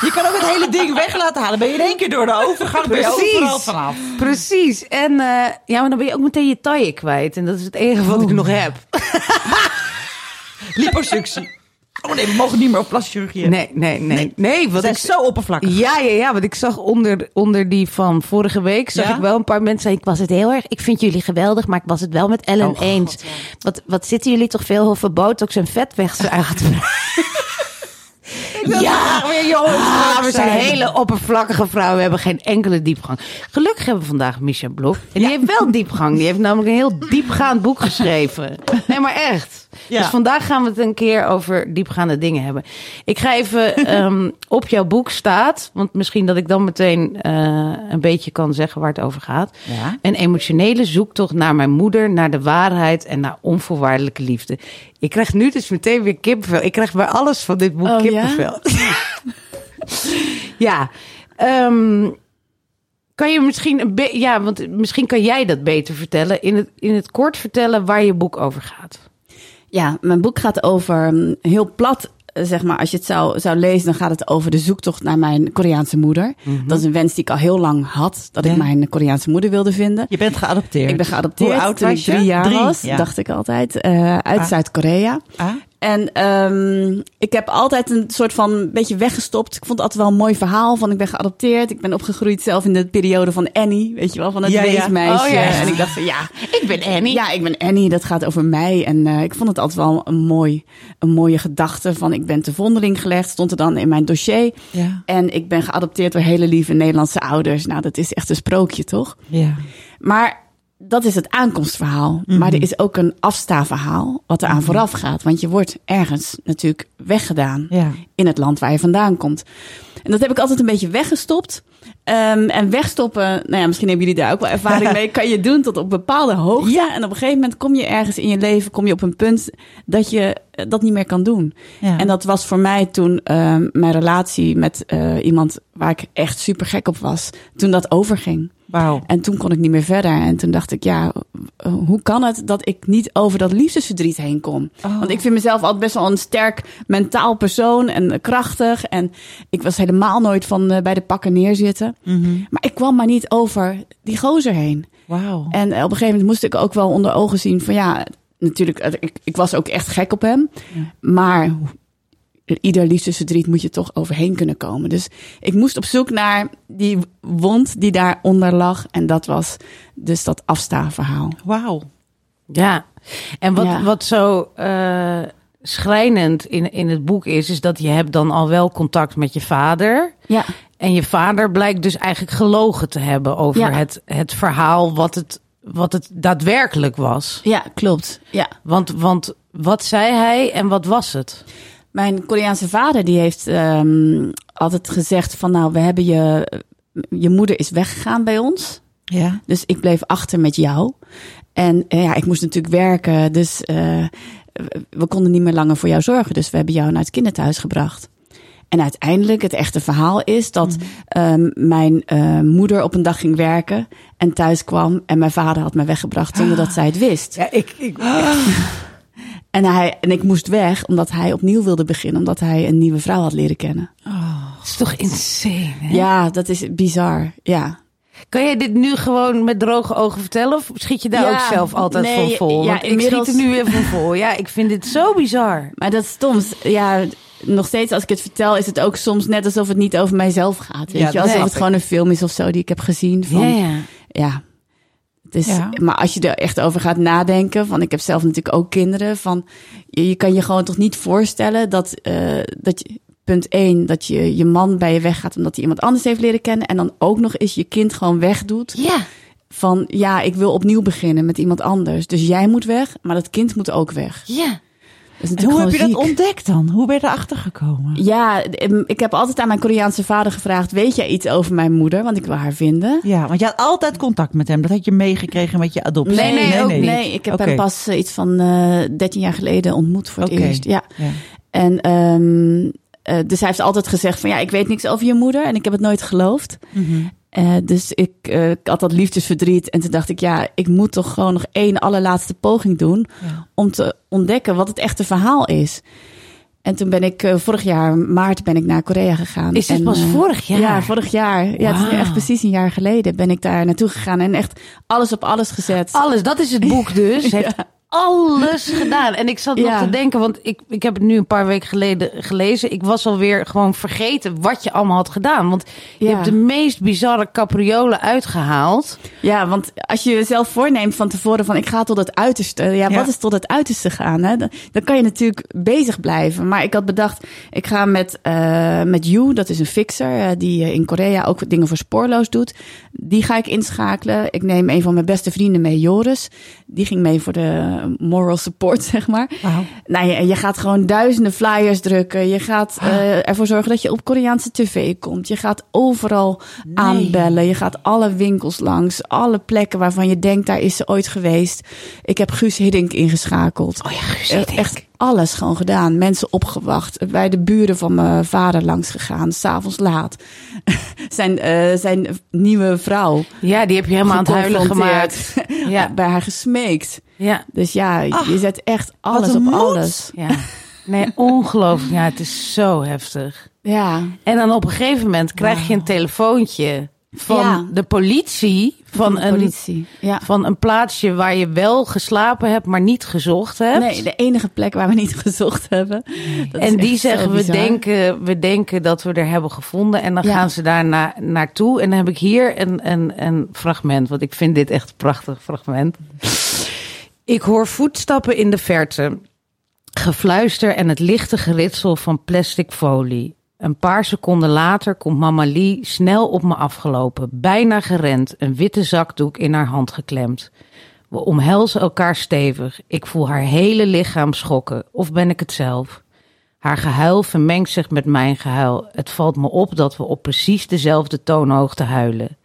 Je kan ook het hele ding weg laten halen. Ben je in één keer door de overgang, ben je Precies. vanaf. precies. En eh, ja, maar dan ben je ook meteen je taille kwijt. En dat is het enige wat ik nog heb. Liposuctie. Oh nee, we mogen niet meer op plastische chirurgie. Nee, nee, nee. Nee, wat ik zo oppervlakkig. Ja, ja, ja, want ik zag onder, onder die van vorige week, zag Ja? ik wel een paar mensen zeggen, ik was het heel erg, ik vind jullie geweldig, maar ik was het wel met Ellen Oh, God, eens. Wat, wat zitten jullie toch veel over botox en vet te Ja, weer jongens. ah, we zijn hele oppervlakkige vrouwen. We hebben geen enkele diepgang. Gelukkig hebben we vandaag Misha Blok. En die heeft wel diepgang. Die heeft namelijk een heel diepgaand boek geschreven. Nee, maar echt. Dus vandaag gaan we het een keer over diepgaande dingen hebben. Ik ga even ehm, op jouw boek staat. Want misschien dat ik dan meteen eh, een beetje kan zeggen waar het over gaat. Ja. Een emotionele zoektocht naar mijn moeder, naar de waarheid en naar onvoorwaardelijke liefde. Ik krijg nu dus meteen weer kippenvel. Ik krijg bij alles van dit boek Oh, ja? Ja, ehm, kan je misschien een ja, want misschien kan jij dat beter vertellen. In het, in het kort vertellen waar je boek over gaat. Ja, mijn boek gaat over mm, heel plat. eh, Zeg maar, als je het zou, zou lezen, dan gaat het over de zoektocht naar mijn Koreaanse moeder. Dat is een wens die ik al heel lang had, dat ik Mhm. Mijn Koreaanse moeder wilde vinden. Je bent geadopteerd. Ik ben geadopteerd Hoe oud toen was ik je? drie jaar Drie, was, ja. dacht ik altijd, eh, uit Ah. Zuid-Korea. Ah? En ehm, ik heb altijd een soort van beetje weggestopt. Ik vond het altijd wel een mooi verhaal van ik ben geadopteerd. Ik ben opgegroeid zelf in de periode van Annie, weet je wel, van het Ja, ja. weesmeisje. Oh, ja. En ik dacht van ja, Ik ben Annie. ja, ik ben Annie, dat gaat over mij. En eh, ik vond het altijd wel een, mooi, een mooie gedachte van ik ben te vondeling gelegd, stond er dan in mijn dossier. Ja. En ik ben geadopteerd door hele lieve Nederlandse ouders. Nou, dat is echt een sprookje, toch? Ja. Maar dat is het aankomstverhaal. Maar er is ook een afstaverhaal wat eraan vooraf gaat. Want je wordt ergens natuurlijk weggedaan Ja. in het land waar je vandaan komt. En dat heb ik altijd een beetje weggestopt. Ehm, en wegstoppen, nou ja, misschien hebben jullie daar ook wel ervaring mee, kan je doen tot op bepaalde hoogte. Ja. En op een gegeven moment kom je ergens in je leven, kom je op een punt dat je eh, dat niet meer kan doen. Ja. En dat was voor mij toen ehm, mijn relatie met eh, iemand waar ik echt super gek op was, toen dat overging. Wauw. En toen kon ik niet meer verder. En toen dacht ik, ja, eh, hoe kan het dat ik niet over dat liefdesverdriet heen kom? Oh. Want ik vind mezelf altijd best wel een sterk mentaal persoon en krachtig. En ik was helemaal nooit van eh, bij de pakken neerzitten. Mhm. Maar ik kwam maar niet over die gozer heen. Wauw. En op een gegeven moment moest ik ook wel onder ogen zien van ja, natuurlijk, eh, ik, ik was ook echt gek op hem. Maar ieder liefdesverdriet moet je toch overheen kunnen komen. Dus ik moest op zoek naar die wond die daaronder lag. En dat was dus dat afstaanverhaal. Wauw. Ja, en wat, Ja. wat zo eh, schrijnend in, in het boek is, is dat je hebt dan al wel contact met je vader. Ja, En je vader blijkt dus eigenlijk gelogen te hebben over Ja. het, het verhaal wat het, wat het daadwerkelijk was. ja klopt. Ja. Want, want wat zei hij en wat was het? Mijn Koreaanse vader die heeft ehm, altijd gezegd van nou, we hebben je, je moeder is weggegaan bij ons. Ja. Dus ik bleef achter met jou. En eh, ja, ik moest natuurlijk werken. Dus eh, we konden niet meer langer voor jou zorgen. Dus we hebben jou naar het kinderthuis gebracht. En uiteindelijk, het echte verhaal is dat ehm, mijn eh, moeder op een dag ging werken en thuis kwam. En mijn vader had me weggebracht zonder dat zij het wist. Ja, ik, ik, En, hij, en ik moest weg omdat hij opnieuw wilde beginnen. Omdat hij een nieuwe vrouw had leren kennen. het is toch insane, hè? Ja, dat is bizar. Ja. Kan jij dit nu gewoon met droge ogen vertellen? Of schiet je daar Ja, ook zelf altijd nee, van vol? ja, Want ik schiet er nu weer van vol. Ja, ik vind dit zo bizar. Maar dat is soms, ja, nog steeds als ik het vertel, is het ook soms net alsof het niet over mijzelf gaat. Weet Ja, je, dat alsof het gewoon een film is of zo die ik heb gezien. Van, Ja, ja. ja. Dus, Ja. Maar als je er echt over gaat nadenken, van ik heb zelf natuurlijk ook kinderen, van je, je kan je gewoon toch niet voorstellen dat, eh, dat je, punt één, dat je je man bij je weggaat omdat hij iemand anders heeft leren kennen en dan ook nog eens je kind gewoon wegdoet. Ja. Van ja, ik wil opnieuw beginnen met iemand anders. Dus jij moet weg, maar dat kind moet ook weg. Ja. En hoe heb je dat ziek. ontdekt dan? Hoe ben je erachter gekomen? Ja, ik heb altijd aan mijn Koreaanse vader gevraagd: Weet jij iets over mijn moeder? Want ik wil haar vinden. Ja, want je had altijd contact met hem. Dat had je meegekregen met je adoptie. Nee, nee, ook niet. Nee, ik heb Oké. hem pas eh, iets van eh 13 jaar geleden ontmoet voor het eerst. Ja. Ja. En ehm, eh, dus hij heeft altijd gezegd: van ja, ik weet niks over je moeder en ik heb het nooit geloofd. Mhm. Eh, dus ik, eh, ik had dat liefdesverdriet. En toen dacht ik, ja, ik moet toch gewoon nog één allerlaatste poging doen. Ja. Om te ontdekken wat het echte verhaal is. En toen ben ik eh, vorig jaar, maart, ben ik naar Korea gegaan. Is En, pas vorig jaar? Ja, vorig jaar. Ja, het is nu echt precies een jaar geleden ben ik daar naartoe gegaan. En echt alles op alles gezet. Alles, dat is het boek dus. Heeft alles gedaan. En ik zat nog te denken, want ik, ik heb het nu een paar weken geleden gelezen. Ik was alweer gewoon vergeten wat je allemaal had gedaan. Want je Ja. hebt de meest bizarre capriolen uitgehaald. Ja, want als je jezelf voorneemt van tevoren van ik ga tot het uiterste. Ja, Ja. wat is tot het uiterste gaan? Hè? Dan, dan kan je natuurlijk bezig blijven. Maar ik had bedacht, ik ga met, eh met You, dat is een fixer eh, die eh, in Korea ook dingen voor spoorloos doet. Die ga ik inschakelen. Ik neem een van mijn beste vrienden mee, Joris. Die ging mee voor de moral support, zeg maar. Nou, je, je gaat gewoon duizenden flyers drukken. Je gaat eh, ervoor zorgen dat je op Koreaanse tv komt. Je gaat overal aanbellen. Je gaat alle winkels langs. Alle plekken waarvan je denkt, daar is ze ooit geweest. Ik heb Guus Hiddink ingeschakeld. Oh ja, Guus Eh, Hiddink. Echt alles gewoon gedaan. Mensen opgewacht. Bij de buren van mijn vader langs gegaan. S'avonds laat. zijn, eh, zijn nieuwe vrouw. Ja, die heb je helemaal aan het huilen gemaakt. Ja. Bij haar gesmeekt. Ja, Dus ja, je zet echt alles op moed. alles. ja. Nee, ongelooflijk. Ja, het is zo heftig. Ja. En dan op een gegeven moment krijg je een telefoontje van Ja. de politie. Van de een. Ja. van een plaatsje waar je wel geslapen hebt, maar niet gezocht hebt. Nee, de enige plek waar we niet gezocht hebben. Dat en die zeggen, we denken, we denken dat we er hebben gevonden. En dan Ja. gaan ze daar na, naartoe. En dan heb ik hier een, een, een fragment, want ik vind dit echt een prachtig fragment. Ik hoor voetstappen in de verte. Gefluister en het lichte geritsel van plastic folie. Een paar seconden later komt mama Lee snel op me afgelopen, bijna gerend, een witte zakdoek in haar hand geklemd. We omhelzen elkaar stevig. Ik voel haar hele lichaam schokken. Of ben ik het zelf? Haar gehuil vermengt zich met mijn gehuil. Het valt me op dat we op precies dezelfde toonhoogte huilen.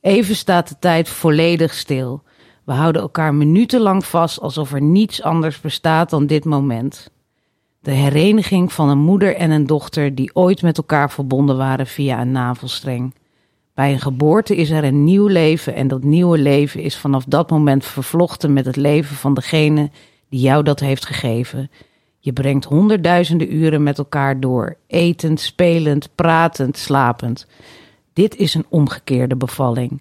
Even staat de tijd volledig stil. We houden elkaar minutenlang vast alsof er niets anders bestaat dan dit moment. De hereniging van een moeder en een dochter die ooit met elkaar verbonden waren via een navelstreng. Bij een geboorte is er een nieuw leven en dat nieuwe leven is vanaf dat moment vervlochten met het leven van degene die jou dat heeft gegeven. Je brengt honderdduizenden uren met elkaar door, etend, spelend, pratend, slapend. Dit is een omgekeerde bevalling.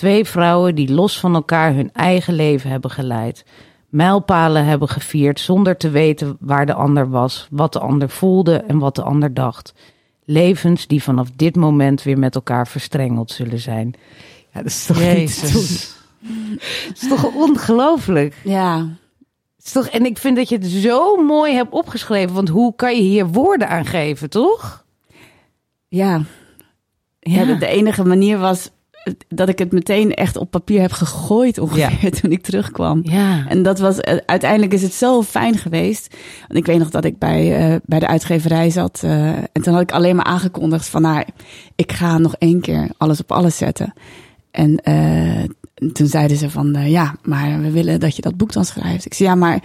Twee vrouwen die los van elkaar hun eigen leven hebben geleid. Mijlpalen hebben gevierd zonder te weten waar de ander was, wat de ander voelde en wat de ander dacht. Levens die vanaf dit moment weer met elkaar verstrengeld zullen zijn. Ja, dat is toch. Jezus. Het is toch ongelooflijk? Ja, Het is toch, en ik vind dat je het zo mooi hebt opgeschreven. Want hoe kan je hier woorden aan geven, toch? ja. ja. de, de enige manier was dat ik het meteen echt op papier heb gegooid ongeveer toen ik terugkwam. Ja. En dat was, eh, uiteindelijk is het zo fijn geweest. Want ik weet nog dat ik bij, eh, bij de uitgeverij zat. eh, en toen had ik alleen maar aangekondigd van, nou, ik ga nog één keer alles op alles zetten. En toen zeiden ze van, ja, maar we willen dat je dat boek dan schrijft. Ik zei, ja, maar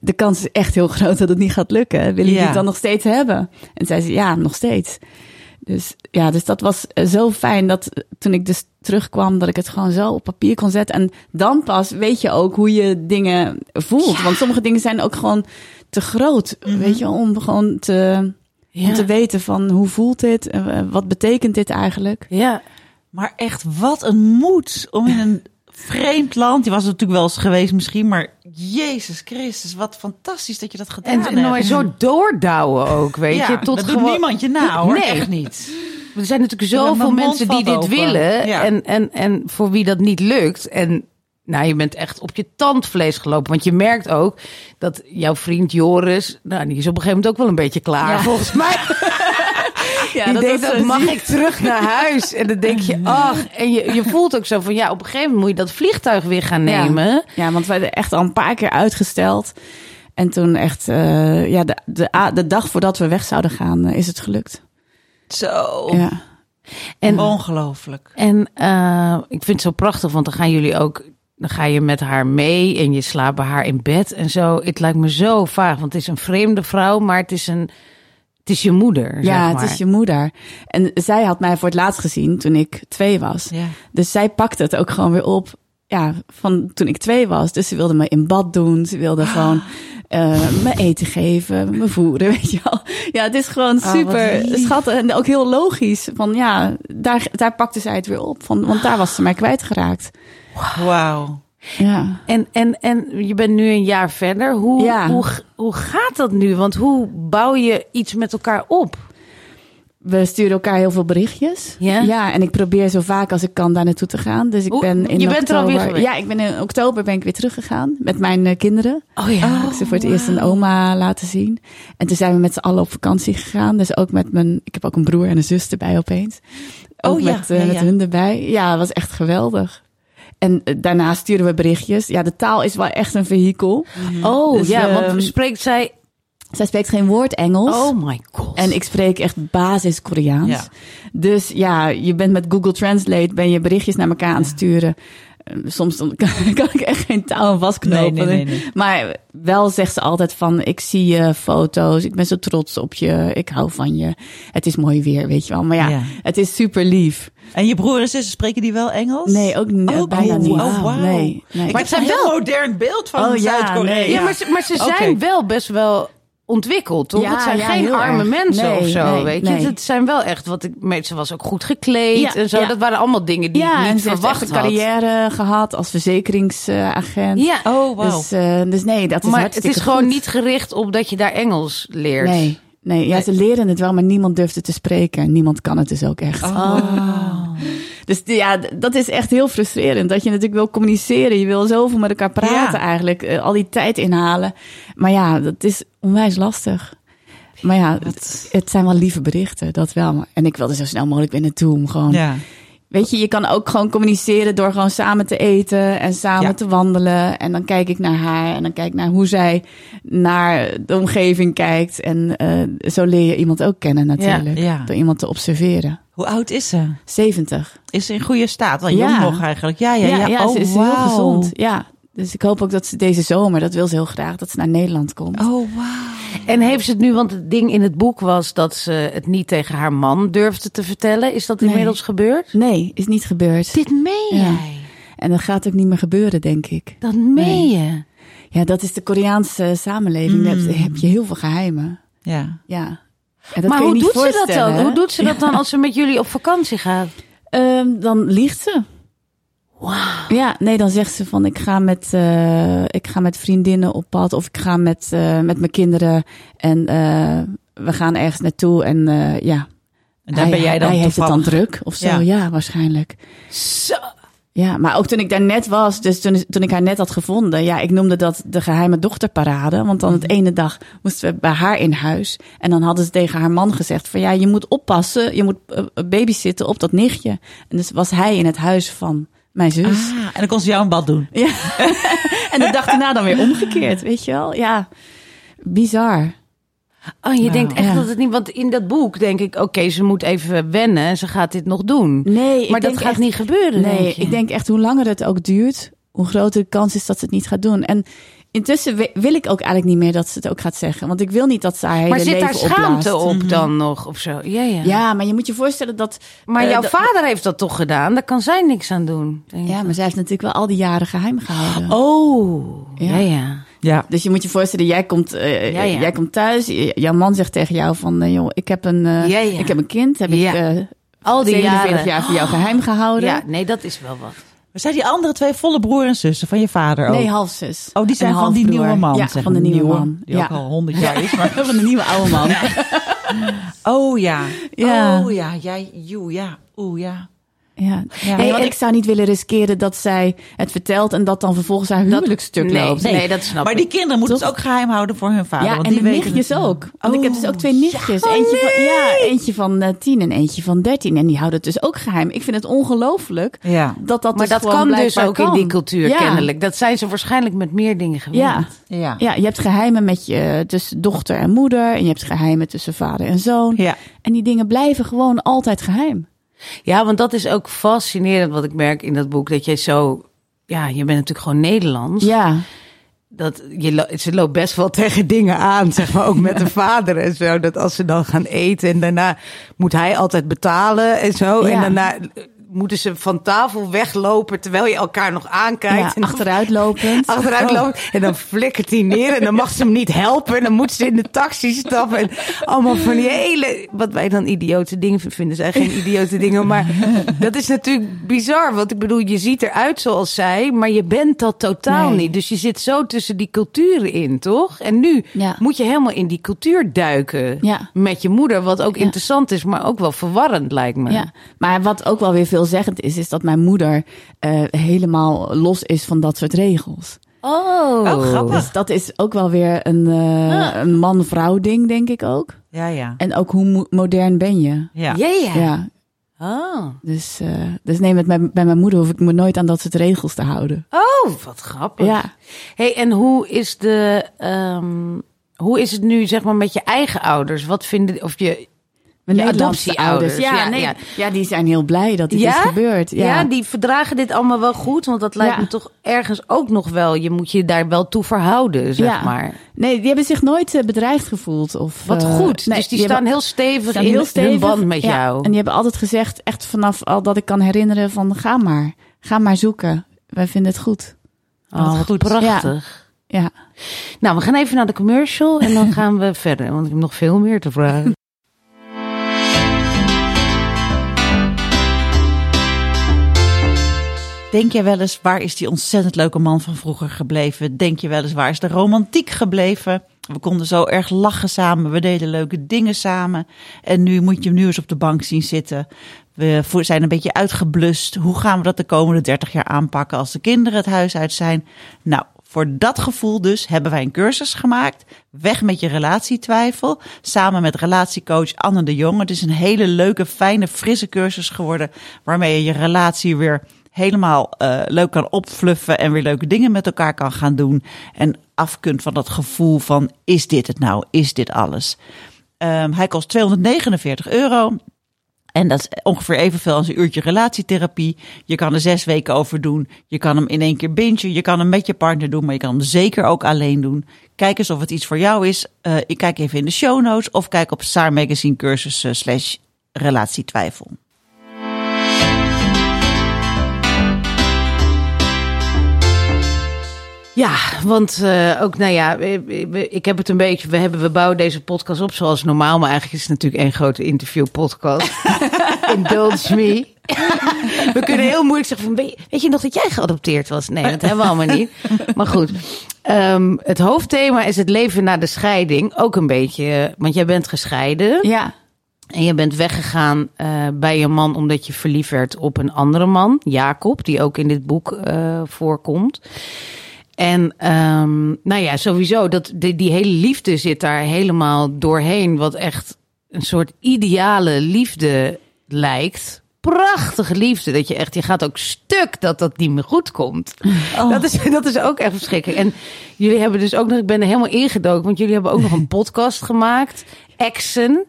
de kans is echt heel groot dat het niet gaat lukken. Willen jullie Ja. het dan nog steeds hebben? En zei ze, ja, nog steeds. Dus ja, dus dat was eh, zo fijn dat eh, toen ik dus terugkwam, dat ik het gewoon zo op papier kon zetten. En dan pas weet je ook hoe je dingen voelt. Want sommige dingen zijn ook gewoon te groot, weet je, om gewoon te, Ja. om te weten van hoe voelt dit, Eh, wat betekent dit eigenlijk. Ja. Maar echt, wat een moed om in een vreemd land. Je was er natuurlijk wel eens geweest misschien, maar Jezus Christus, wat fantastisch dat je dat gedaan En hebt. nooit zo doordouwen ook, weet ja, je. Tot dat gewoon... doet niemand je na hoor, Nee. echt niet. Er zijn natuurlijk zoveel mensen die dit open. willen. Ja. En, en, en voor wie dat niet lukt. En nou, je bent echt op je tandvlees gelopen. Want je merkt ook dat jouw vriend Joris... Nou, die is op een gegeven moment ook wel een beetje klaar, Ja. volgens mij. Ja, die ook, zo mag ik terug naar huis? En dan denk je, ach. En je, je voelt ook zo van, ja, op een gegeven moment moet je dat vliegtuig weer gaan nemen. Ja, want we hadden echt al een paar keer uitgesteld. En toen echt, eh, ja, de, de, de dag voordat we weg zouden gaan, eh, is het gelukt. Zo, Ja. En, ongelooflijk. en eh, ik vind het zo prachtig, want dan gaan jullie ook... Dan ga je met haar mee en je slaapt bij haar in bed en zo. Het lijkt me zo vaag, want het is een vreemde vrouw, maar het is, een, het is je moeder. Ja, zeg maar. het is je moeder. En zij had mij voor het laatst gezien toen ik twee was. Ja. Dus zij pakte het ook gewoon weer op. Ja, van toen ik twee was. Dus ze wilde me in bad doen. Ze wilde gewoon eh, me eten geven, me voeren, weet je wel. Ja, het is gewoon Oh, super schattig en ook heel logisch. Van ja, daar, daar pakte zij het weer op. Van, want daar was ze mij kwijtgeraakt. Wauw. Ja. En, en, en je bent nu een jaar verder. Hoe, Ja. hoe, hoe gaat dat nu? Want hoe bouw je iets met elkaar op? We sturen elkaar heel veel berichtjes. Ja? Ja, en ik probeer zo vaak als ik kan daar naartoe te gaan. Dus ik ben in je bent er oktober, alweer? Ja, ik ben in oktober ben ik weer teruggegaan met mijn eh, kinderen. Oh ja. Heb ik ze voor het eerst een oma laten zien. En toen zijn we met z'n allen op vakantie gegaan. Dus ook met mijn, ik heb ook een broer en een zus erbij opeens. Ook Oh ja, met, ja, met hun erbij. Ja, het was echt geweldig. En eh, daarna sturen we berichtjes. Ja, de taal is wel echt een vehikel. Oh Dus, ja, ehm, want spreekt zij... Zij spreekt geen woord Engels. Oh my god. En ik spreek echt basis Koreaans. Ja. Dus ja, je bent met Google Translate ben je berichtjes naar elkaar aan het sturen. Soms dan kan, kan ik echt geen touw vastknopen. Nee, nee, nee, nee. Maar wel zegt ze altijd van, ik zie je foto's, ik ben zo trots op je, ik hou van je. Het is mooi weer, weet je wel. Maar ja, Ja. het is super lief. En je broer en zussen, spreken die wel Engels? Nee, ook Oh, bijna oh, niet. Oh, wauw. Nee, nee. Ik Maar heb het een zijn heel wel- modern beeld van Oh, Zuid-Korea. ja, maar ze, maar ze zijn wel best wel ontwikkeld, toch? Ja, het zijn ja, geen heel arme erg. mensen Nee, of zo, nee, weet je. Het zijn wel echt wat ik... Ze was ook goed gekleed Ja, en zo. ja. Dat waren allemaal dingen die ja, ik en niet ze heeft echt verwacht een had. carrière gehad als verzekeringsagent. Ja, Oh, wauw. Dus, eh, dus nee, dat is maar het is gewoon goed. niet gericht op dat je daar Engels leert. Nee, nee, ja, ze leren het wel, maar niemand durft het te spreken. Niemand kan het dus ook echt. Oh. Dus d- ja, dat is echt heel frustrerend. Dat je natuurlijk wil communiceren. Je wil zoveel met elkaar praten Ja. eigenlijk. eh, al die tijd inhalen. Maar ja, dat is onwijs lastig. Maar ja, het, het zijn wel lieve berichten, dat wel. En ik wilde zo snel mogelijk weer naartoe om gewoon... Ja. Weet je, je kan ook gewoon communiceren door gewoon samen te eten en samen Ja. te wandelen. En dan kijk ik naar haar en dan kijk ik naar hoe zij naar de omgeving kijkt. En eh, zo leer je iemand ook kennen natuurlijk. Ja. Door iemand te observeren. Hoe oud is ze? 70. Is ze in goede staat? Wel Ja. jong nog eigenlijk. Ja, ja, ja. ja, oh, ze is wauw. heel gezond. Ja. Dus ik hoop ook dat ze deze zomer, dat wil ze heel graag, dat ze naar Nederland komt. Oh, wauw. En heeft ze het nu, want het ding in het boek was dat ze het niet tegen haar man durfde te vertellen. Is dat Nee. inmiddels gebeurd? Nee, is niet gebeurd. Dit meen Ja. jij? En dat gaat ook niet meer gebeuren, denk ik. Dat meen je? Ja, dat is de Koreaanse samenleving. Daar heb, heb je heel veel geheimen. Ja. Ja. En dat maar kun je hoe niet doet ze dat dan? hè? Hoe doet ze dat dan als ze met jullie op vakantie gaat? Ehm, dan liegt ze. Ja, nee, dan zegt ze van ik ga met, eh, ik ga met vriendinnen op pad of ik ga met, eh, met mijn kinderen en eh, we gaan ergens naartoe en ja. En daar hij, ben jij dan hij heeft het dan druk of zo, Ja. ja, waarschijnlijk. Zo. Ja, maar ook toen ik daar net was, dus toen, toen ik haar net had gevonden, ja, ik noemde dat de geheime dochterparade. Want dan het ene dag moesten we bij haar in huis. En dan hadden ze tegen haar man gezegd van ja, je moet oppassen, je moet babysitten op dat nichtje. En dus was hij in het huis van mijn zus. Ah, en dan kon ze jou een bad doen. Ja. en de dag daarna dan weer omgekeerd, weet je wel? Ja, bizar. Oh, je Wauw. denkt echt Ja. dat het niet... Want in dat boek denk ik, oké, ze moet even wennen en ze gaat dit nog doen. Nee, maar dat gaat echt- niet gebeuren, Nee, denk je? ik denk echt hoe langer het ook duurt, hoe groter de kans is dat ze het niet gaat doen. En intussen wi- wil ik ook eigenlijk niet meer dat ze het ook gaat zeggen. Want ik wil niet dat ze haar hele maar zit leven daar schaamte opblaast. op dan nog of zo? Ja, ja. Ja, maar je moet je voorstellen dat... Maar eh, jouw dat- vader heeft dat toch gedaan? Daar kan zij niks aan doen. denk Ja, maar zij heeft natuurlijk wel al die jaren geheim gehouden. Oh, ja, Ja. ja. Ja. Dus je moet je voorstellen, jij komt, eh, Ja, ja. jij komt thuis. Jouw man zegt tegen jou van, eh, joh, ik heb een, Ja, ja. ik heb een kind. Heb Ja. ik eh Al die 47 jaren. jaar voor jou geheim gehouden. Ja, nee, dat is wel wat. Maar zijn die andere twee volle broer en zussen van je vader ook? Nee, halfzus. Oh, die zijn van die nieuwe man. Ja, zeg van de nieuwe man. Die ja. ook al honderd jaar is. Maar... van de nieuwe oude man. Oh ja. Ja. Oh ja, jij, joe, ja. Oeh, ja. Ja. Ja. Hey, want ik zou niet willen riskeren dat zij het vertelt en dat dan vervolgens haar huwelijksstuk nee, loopt. nee, dat snap Maar ik. die kinderen moeten Toch? het ook geheim houden voor hun vader. Ja, want en die de weten nichtjes ook. Want ik heb dus ook twee nichtjes. ja. eentje, van, Oh, ja, eentje van eh, tien en eentje van dertien. En die houden het dus ook geheim. Ik vind het ongelooflijk Ja. dat dat maar dus dat gewoon kan dus ook in die cultuur Ja. kennelijk. Dat zijn ze waarschijnlijk met meer dingen gewend. Ja. Ja. ja, je hebt geheimen met je, tussen dochter en moeder. En je hebt geheimen tussen vader en zoon. Ja. En die dingen blijven gewoon altijd geheim. Ja, want dat is ook fascinerend wat ik merk in dat boek. Dat jij zo... Ja, je bent natuurlijk gewoon Nederlands. Ja, Dat je, ze loopt best wel tegen dingen aan, zeg maar. Ook met de vader en zo. Dat als ze dan gaan eten en daarna moet hij altijd betalen en zo. En Ja. daarna eh, moeten ze van tafel weglopen terwijl je elkaar nog aankijkt. ja achteruitlopend. achteruit Oh. En dan flikkert hij neer en dan mag ze hem niet helpen. En dan moet ze in de taxi stappen. En allemaal van die hele, wat wij dan idiote dingen vinden. zijn geen idiote dingen. Maar dat is natuurlijk bizar. Want ik bedoel, je ziet eruit zoals zij. Maar je bent dat totaal Nee. niet. Dus je zit zo tussen die culturen in, toch? En nu Ja. moet je helemaal in die cultuur duiken. Ja. Met je moeder. Wat ook interessant is, maar ook wel verwarrend lijkt me. Ja, maar wat ook wel weer veelzeggend is, is dat mijn moeder eh, helemaal los is van dat soort regels. Oh, Oh, grappig. Dus dat is ook wel weer een, eh, Ah. een man-vrouw ding, denk ik ook. Ja, ja. En ook hoe mo- modern ben je? Ja. Ja, ja. Ja, Oh. dus, eh, dus nee, met mijn, bij mijn moeder hoef ik me nooit aan dat soort regels te houden. oh, wat grappig. Ja, Hey, en hoe is de, ehm, hoe is het nu, zeg maar, met je eigen ouders? Wat vinden, of je, mijn Nederlandse adoptieouders, ouders. Ja, ja, nee, ja. ja. die zijn heel blij dat dit Ja? is gebeurd. ja. Ja, die verdragen dit allemaal wel goed? Want dat lijkt Ja. me toch ergens ook nog wel, je moet je daar wel toe verhouden, zeg Ja. maar. Nee, die hebben zich nooit eh, bedreigd gevoeld. Of, Wat eh, goed. nee, dus die, staan heel stevig staan in heel hun band met Ja, jou. En die hebben altijd gezegd, echt vanaf al dat ik kan herinneren van ga maar. Ga maar zoeken. Wij vinden het goed. oh, wat goed. prachtig. Ja. Nou, we gaan even naar de commercial en dan gaan we verder, want ik heb nog veel meer te vragen. Denk je wel eens, waar is die ontzettend leuke man van vroeger gebleven? Denk je wel eens, waar is de romantiek gebleven? We konden zo erg lachen samen, we deden leuke dingen samen. En nu moet je hem nu eens op de bank zien zitten. We zijn een beetje uitgeblust. Hoe gaan we dat de komende 30 jaar aanpakken als de kinderen het huis uit zijn? Nou, Voor dat gevoel dus hebben wij een cursus gemaakt. Weg met je relatietwijfel. Samen met relatiecoach Anne de Jonge. Het is een hele leuke, fijne, frisse cursus geworden. Waarmee je je relatie weer helemaal eh, leuk kan opfluffen. En weer leuke dingen met elkaar kan gaan doen. En af kunt van dat gevoel van is dit het nou? Is dit alles? Ehm, hij kost 249 euro. En dat is ongeveer evenveel als een uurtje relatietherapie. Je kan er zes weken over doen. Je kan hem in één keer bingen. Je kan hem met je partner doen, maar je kan hem zeker ook alleen doen. Kijk eens of het iets voor jou is. Eh, ik kijk even in de show notes of kijk op Saar Magazine cursus eh, slash relatietwijfel. Ja, want uh, ook, nou ja, ik heb het een beetje, we, hebben, we bouwen deze podcast op zoals normaal, maar eigenlijk is het natuurlijk één grote interviewpodcast. Indulge me. we kunnen heel moeilijk zeggen van, weet je nog dat jij geadopteerd was? Nee, dat hebben we allemaal niet. Maar goed, um, het hoofdthema is het leven na de scheiding. Ook een beetje, want jij bent gescheiden. Ja. En je bent weggegaan uh, bij je man omdat je verliefd werd op een andere man, Jacob, die ook in dit boek uh, voorkomt. En um, nou ja, sowieso, dat, die, die hele liefde zit daar helemaal doorheen. Wat echt een soort ideale liefde lijkt. Prachtige liefde. Dat je echt, je gaat ook stuk dat dat niet meer goed komt. Oh. Dat, is, dat is ook echt verschrikkelijk. En jullie hebben dus ook nog, ik ben er helemaal ingedoken, want jullie hebben ook nog een podcast gemaakt. Exen.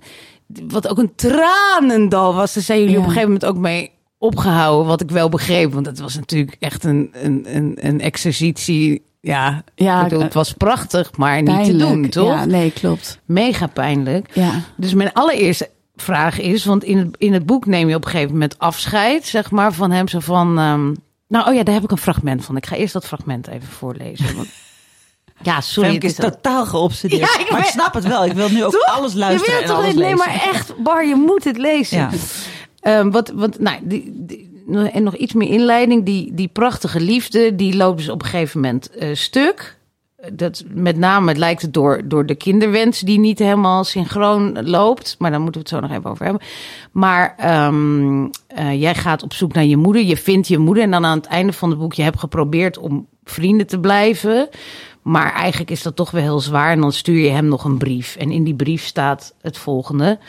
Wat ook een tranendal was. Daar zijn jullie ja. op een gegeven moment ook mee opgehouden, wat ik wel begreep. Want het was natuurlijk echt een, een, een, een exercitie. Ja, ja bedoel, het was prachtig, maar pijnlijk. niet te doen, toch? Ja, nee, klopt. Mega pijnlijk. Ja. Dus mijn allereerste vraag is, want in het, in het boek neem je op een gegeven moment afscheid, zeg maar, van hem. Zo van, um, nou, oh ja, daar heb ik een fragment van. Ik ga eerst dat fragment even voorlezen. Want... Ja, sorry. Femke is totaal geobsedeerd. Ja, ik maar ik snap het wel. Ik wil nu ook toch? alles luisteren je en alles toch, Nee, lezen. maar echt, Bar, je moet het lezen. Ja. Um, wat, wat, nou, en nog iets meer inleiding. Die, die prachtige liefde, die loopt dus op een gegeven moment uh, stuk. Dat, met name het lijkt het door, door de kinderwens die niet helemaal synchroon loopt. Maar daar moeten we het zo nog even over hebben. Maar um, uh, jij gaat op zoek naar je moeder. Je vindt je moeder. En dan aan het einde van het boek, je hebt geprobeerd om vrienden te blijven. Maar eigenlijk is dat toch wel heel zwaar. En dan stuur je hem nog een brief. En in die brief staat het volgende.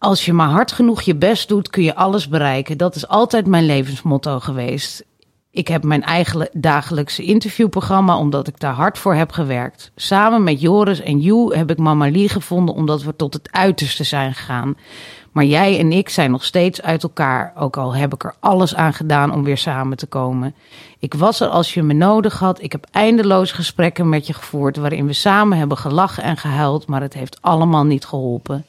Als je maar hard genoeg je best doet, kun je alles bereiken. Dat is altijd mijn levensmotto geweest. Ik heb mijn eigen dagelijkse interviewprogramma omdat ik daar hard voor heb gewerkt. Samen met Joris en Joe heb ik Mama Lee gevonden omdat we tot het uiterste zijn gegaan. Maar jij en ik zijn nog steeds uit elkaar, ook al heb ik er alles aan gedaan om weer samen te komen. Ik was er als je me nodig had. Ik heb eindeloos gesprekken met je gevoerd waarin we samen hebben gelachen en gehuild, maar het heeft allemaal niet geholpen.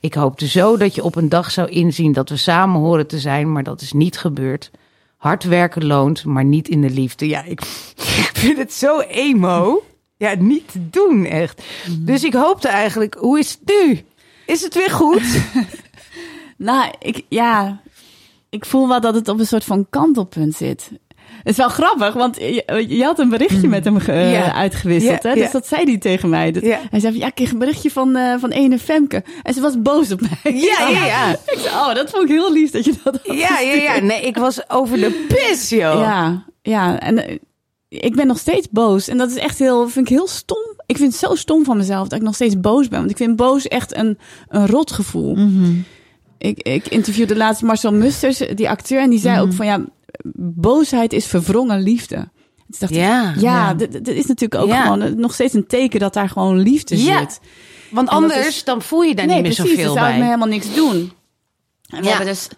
Ik hoopte zo dat je op een dag zou inzien dat we samen horen te zijn, maar dat is niet gebeurd. Hard werken loont, maar niet in de liefde. Ja, ik vind het zo emo. Ja, niet te doen, echt. Dus ik hoopte eigenlijk, hoe is het nu? Is het weer goed? nou, ik, ja, ik voel wel dat het op een soort van kantelpunt zit. Het is wel grappig, want je, je had een berichtje met hem ge, ja. uitgewisseld. Hè? Dus dat zei hij tegen mij. Dat, Hij zei van, ja, ik kreeg een berichtje van, uh, van ene Femke. En ze was boos op mij. Ja, ja, ja. ik zei, oh, dat vond ik heel lief dat je dat had Ja, ja, ja. Nee, ik was over de pis, joh. Ja, ja. En uh, ik ben nog steeds boos. En dat is echt heel, vind ik heel stom. Ik vind het zo stom van mezelf dat ik nog steeds boos ben. Want ik vind boos echt een, een rotgevoel. Mm -hmm. ik, ik interviewde laatst Marcel Musters, die acteur. En die zei mm -hmm. ook van, ja boosheid is verwrongen liefde. Dus dacht ja, ik, ja, ja. dat is natuurlijk ook ja. gewoon nog steeds een teken dat daar gewoon liefde ja. zit. Want anders is, dan voel je daar nee, niet meer precies, zoveel dan zou bij. ik me helemaal niks doen. En we hebben dus,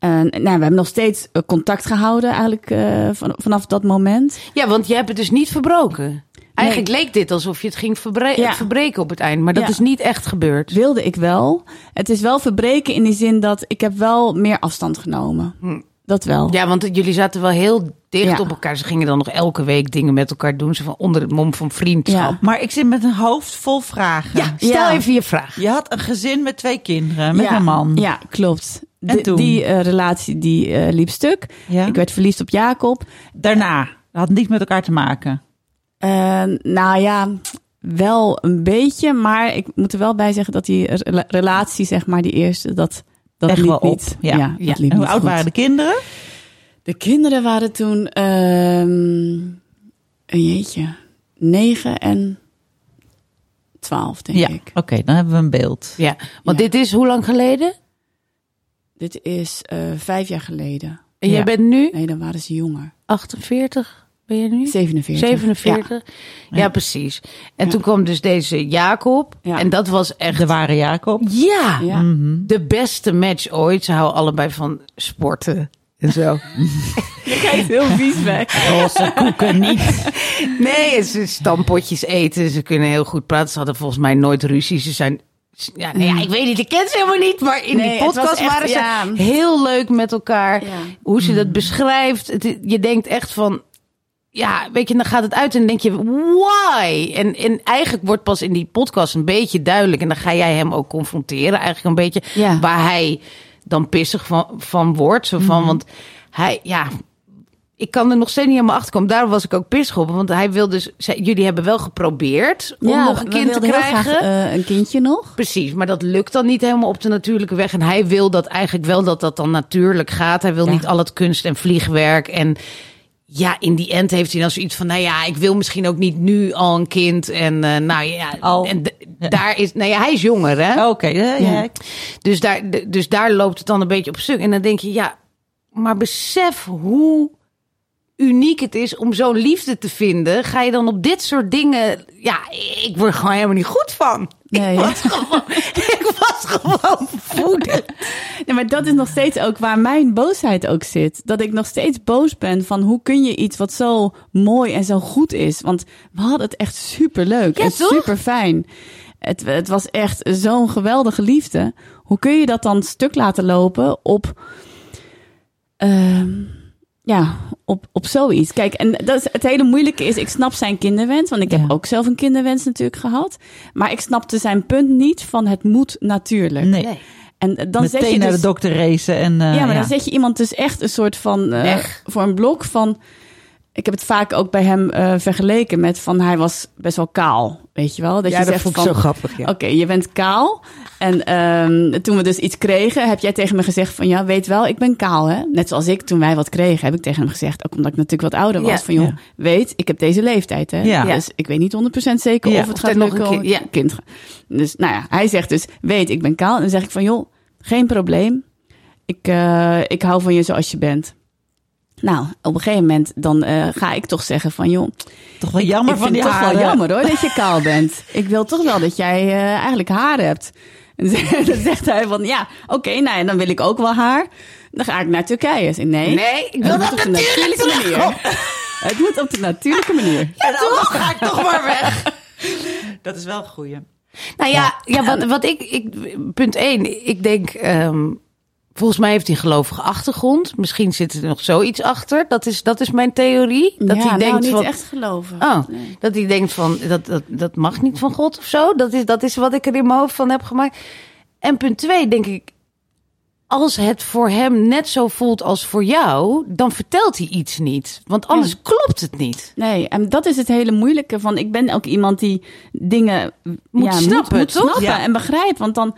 uh, nou, we hebben nog steeds contact gehouden eigenlijk uh, van, vanaf dat moment. Ja, want je hebt het dus niet verbroken. Eigenlijk nee. leek dit alsof je het ging verbre ja. verbreken op het eind, maar dat ja. is niet echt gebeurd. Wilde ik wel. Het is wel verbreken in die zin dat ik heb wel meer afstand genomen. Hm. Dat wel. Ja, want jullie zaten wel heel dicht ja. op elkaar. Ze gingen dan nog elke week dingen met elkaar doen. Ze van onder het mom van vriendschap. Ja. Maar ik zit met een hoofd vol vragen. Ja, stel ja. even je vraag. Je had een gezin met twee kinderen, met ja. een man. Ja, klopt. En De, toen? Die uh, relatie die uh, liep stuk. Ja. Ik werd verliefd op Jacob. Daarna? Dat had niets met elkaar te maken? Uh, nou ja, wel een beetje. Maar ik moet er wel bij zeggen dat die re relatie, zeg maar, die eerste... dat dat Echt wel op. niet. Ja. ja, en hoe oud goed. waren de kinderen? De kinderen waren toen. Um, een jeetje, 9 en 12, denk Ja, ik. oké, dan hebben we een beeld. Ja, want Ja. dit is hoe lang geleden? Dit is eh, vijf jaar geleden. En jij Ja. bent nu Nee, dan waren ze jonger. 48? Ben je nu? 47. 47? Ja, precies. En toen kwam dus deze Jacob. Ja. En dat was echt... De ware Jacob. Ja, Ja. Mhm. de beste match ooit. Ze houden allebei van sporten en zo. Je kijkt heel vies bij. Roze koeken niet. Nee, ze stampotjes eten. Ze kunnen heel goed praten. Ze hadden volgens mij nooit ruzie. Ze zijn... Ja, nee, ja, ik weet niet, ik ken ze helemaal niet. Maar in Nee, die podcast echt, waren ze ja. heel leuk met elkaar. Ja. Hoe ze dat beschrijft. Het, je denkt echt van... Ja, weet je, dan gaat het uit en dan denk je, why? En, en eigenlijk wordt pas in die podcast een beetje duidelijk. En dan ga jij hem ook confronteren, eigenlijk een beetje. Ja. Waar hij dan pissig van, van wordt. Zo van, want hij, ja, ik kan er nog steeds niet helemaal achter komen. Daarom was ik ook pissig op. Want hij wil dus, zij- jullie hebben wel geprobeerd om nog een kind te krijgen. graag, eh, een kindje nog. Precies, maar dat lukt dan niet helemaal op de natuurlijke weg. En hij wil dat eigenlijk wel dat dat dan natuurlijk gaat. Hij wil Ja. niet al het kunst- en vliegwerk. En ja, in die end heeft hij dan zoiets van... nou ja, ik wil misschien ook niet nu al een kind. En eh, nou ja, Al. en daar is... Nou ja, hij is jonger, hè? Oké, ja, ja. Ja. Dus, daar, dus daar loopt het dan een beetje op stuk. En dan denk je, ja, maar besef hoe uniek het is om zo'n liefde te vinden. Ga je dan op dit soort dingen... Ja, ik word gewoon helemaal niet goed van. Nee. Ik, was gewoon, ik was gewoon. Nee, maar dat is nog steeds ook waar mijn boosheid ook zit. Dat ik nog steeds boos ben van hoe kun je iets wat zo mooi en zo goed is. Want we hadden het echt super leuk Ja, en super fijn. Het, het was echt zo'n geweldige liefde. Hoe kun je dat dan stuk laten lopen op, ehm, ja, op, op zoiets? Kijk, en dat is, het hele moeilijke is, ik snap zijn kinderwens. Want ik heb Ja. ook zelf een kinderwens natuurlijk gehad. Maar ik snapte zijn punt niet van het moet natuurlijk. Nee. Nee. En dan Meteen zet je naar dus, de dokter racen. En, eh, ja, maar dan zet je iemand dus echt een soort van eh, voor een blok van. Ik heb het vaak ook bij hem eh, vergeleken met van hij was best wel kaal, weet je wel? Dat je zegt van, grappig. Ja. Oké, je bent kaal. En ehm, toen we dus iets kregen, heb jij tegen me gezegd van ja, weet wel, ik ben kaal, hè? Net zoals ik toen wij wat kregen, heb ik tegen hem gezegd, ook omdat ik natuurlijk wat ouder was, Ja, van joh, ja. weet, ik heb deze leeftijd, hè? Ja. Dus ik weet niet 100% zeker Ja, of het of gaat er nog lukken een kind- ja. kind. Dus nou ja, hij zegt dus, weet, ik ben kaal. En dan zeg ik van joh, geen probleem. Ik, eh, ik hou van je zoals je bent. Nou, op een gegeven moment dan eh, ga ik toch zeggen van joh, Toch wel jammer ik van vind die het toch haren. wel jammer hoor dat je kaal bent. Ik wil toch wel dat jij eh, eigenlijk haar hebt. En dan zegt hij van ja, oké, nou ja, dan wil ik ook wel haar. Dan ga ik naar Turkije. Ik zeg, nee, Nee, ik wil het dat op de natuurlijke manier. Het moet op de natuurlijke manier. En anders ga ik toch maar weg. Dat is wel een goeie. Nou ja, ja wat, wat ik, ik... Punt één, ik denk... ehm, volgens mij heeft hij een gelovige achtergrond. Misschien zit er nog zoiets achter. Dat is, dat is mijn theorie. Dat ja, hij nou, denkt niet van... echt geloven. Oh, Nee. dat hij denkt van, dat, dat, dat mag niet van God of zo. Dat is, dat is wat ik er in mijn hoofd van heb gemaakt. En punt twee, denk ik, als het voor hem net zo voelt als voor jou, dan vertelt hij iets niet. Want anders klopt het niet. Nee, en dat is het hele moeilijke van. Ik ben ook iemand die dingen Moet snappen, moet, toch? snappen Ja. en begrijpt. Want dan,